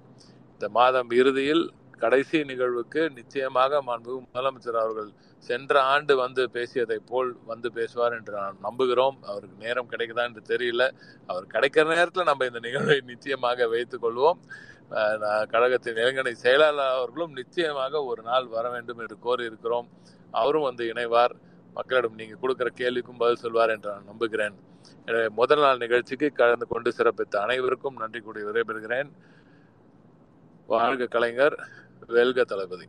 Speaker 5: இந்த மாதம் இறுதியில் கடைசி நிகழ்வுக்கு நிச்சயமாக மாண்பு முதலமைச்சர் அவர்கள் சென்ற ஆண்டு வந்து பேசியதை போல் வந்து பேசுவார் என்று நாம் நம்புகிறோம் அவருக்கு நேரம் கிடைக்குதா என்று தெரியல அவர் கிடைக்கிற நேரத்தில் நம்ம இந்த நிகழ்வை நிச்சயமாக வைத்துக் கொள்வோம் கழகத்தின் இளைஞனை செயலாளர் அவர்களும் நிச்சயமாக ஒரு நாள் வர வேண்டும் என்று கோரியிருக்கிறோம் அவரும் வந்து இணைவார் மக்களிடம் நீங்கள் கொடுக்குற கேள்விக்கும் பதில் சொல்வார் என்று நான் நம்புகிறேன் எனவே முதல் நாள் நிகழ்ச்சிக்கு கலந்து கொண்டு சிறப்பித்த அனைவருக்கும் நன்றி கூடி விடைபெறுகிறேன் வாழ்க கலைஞர் வெல்க தளபதி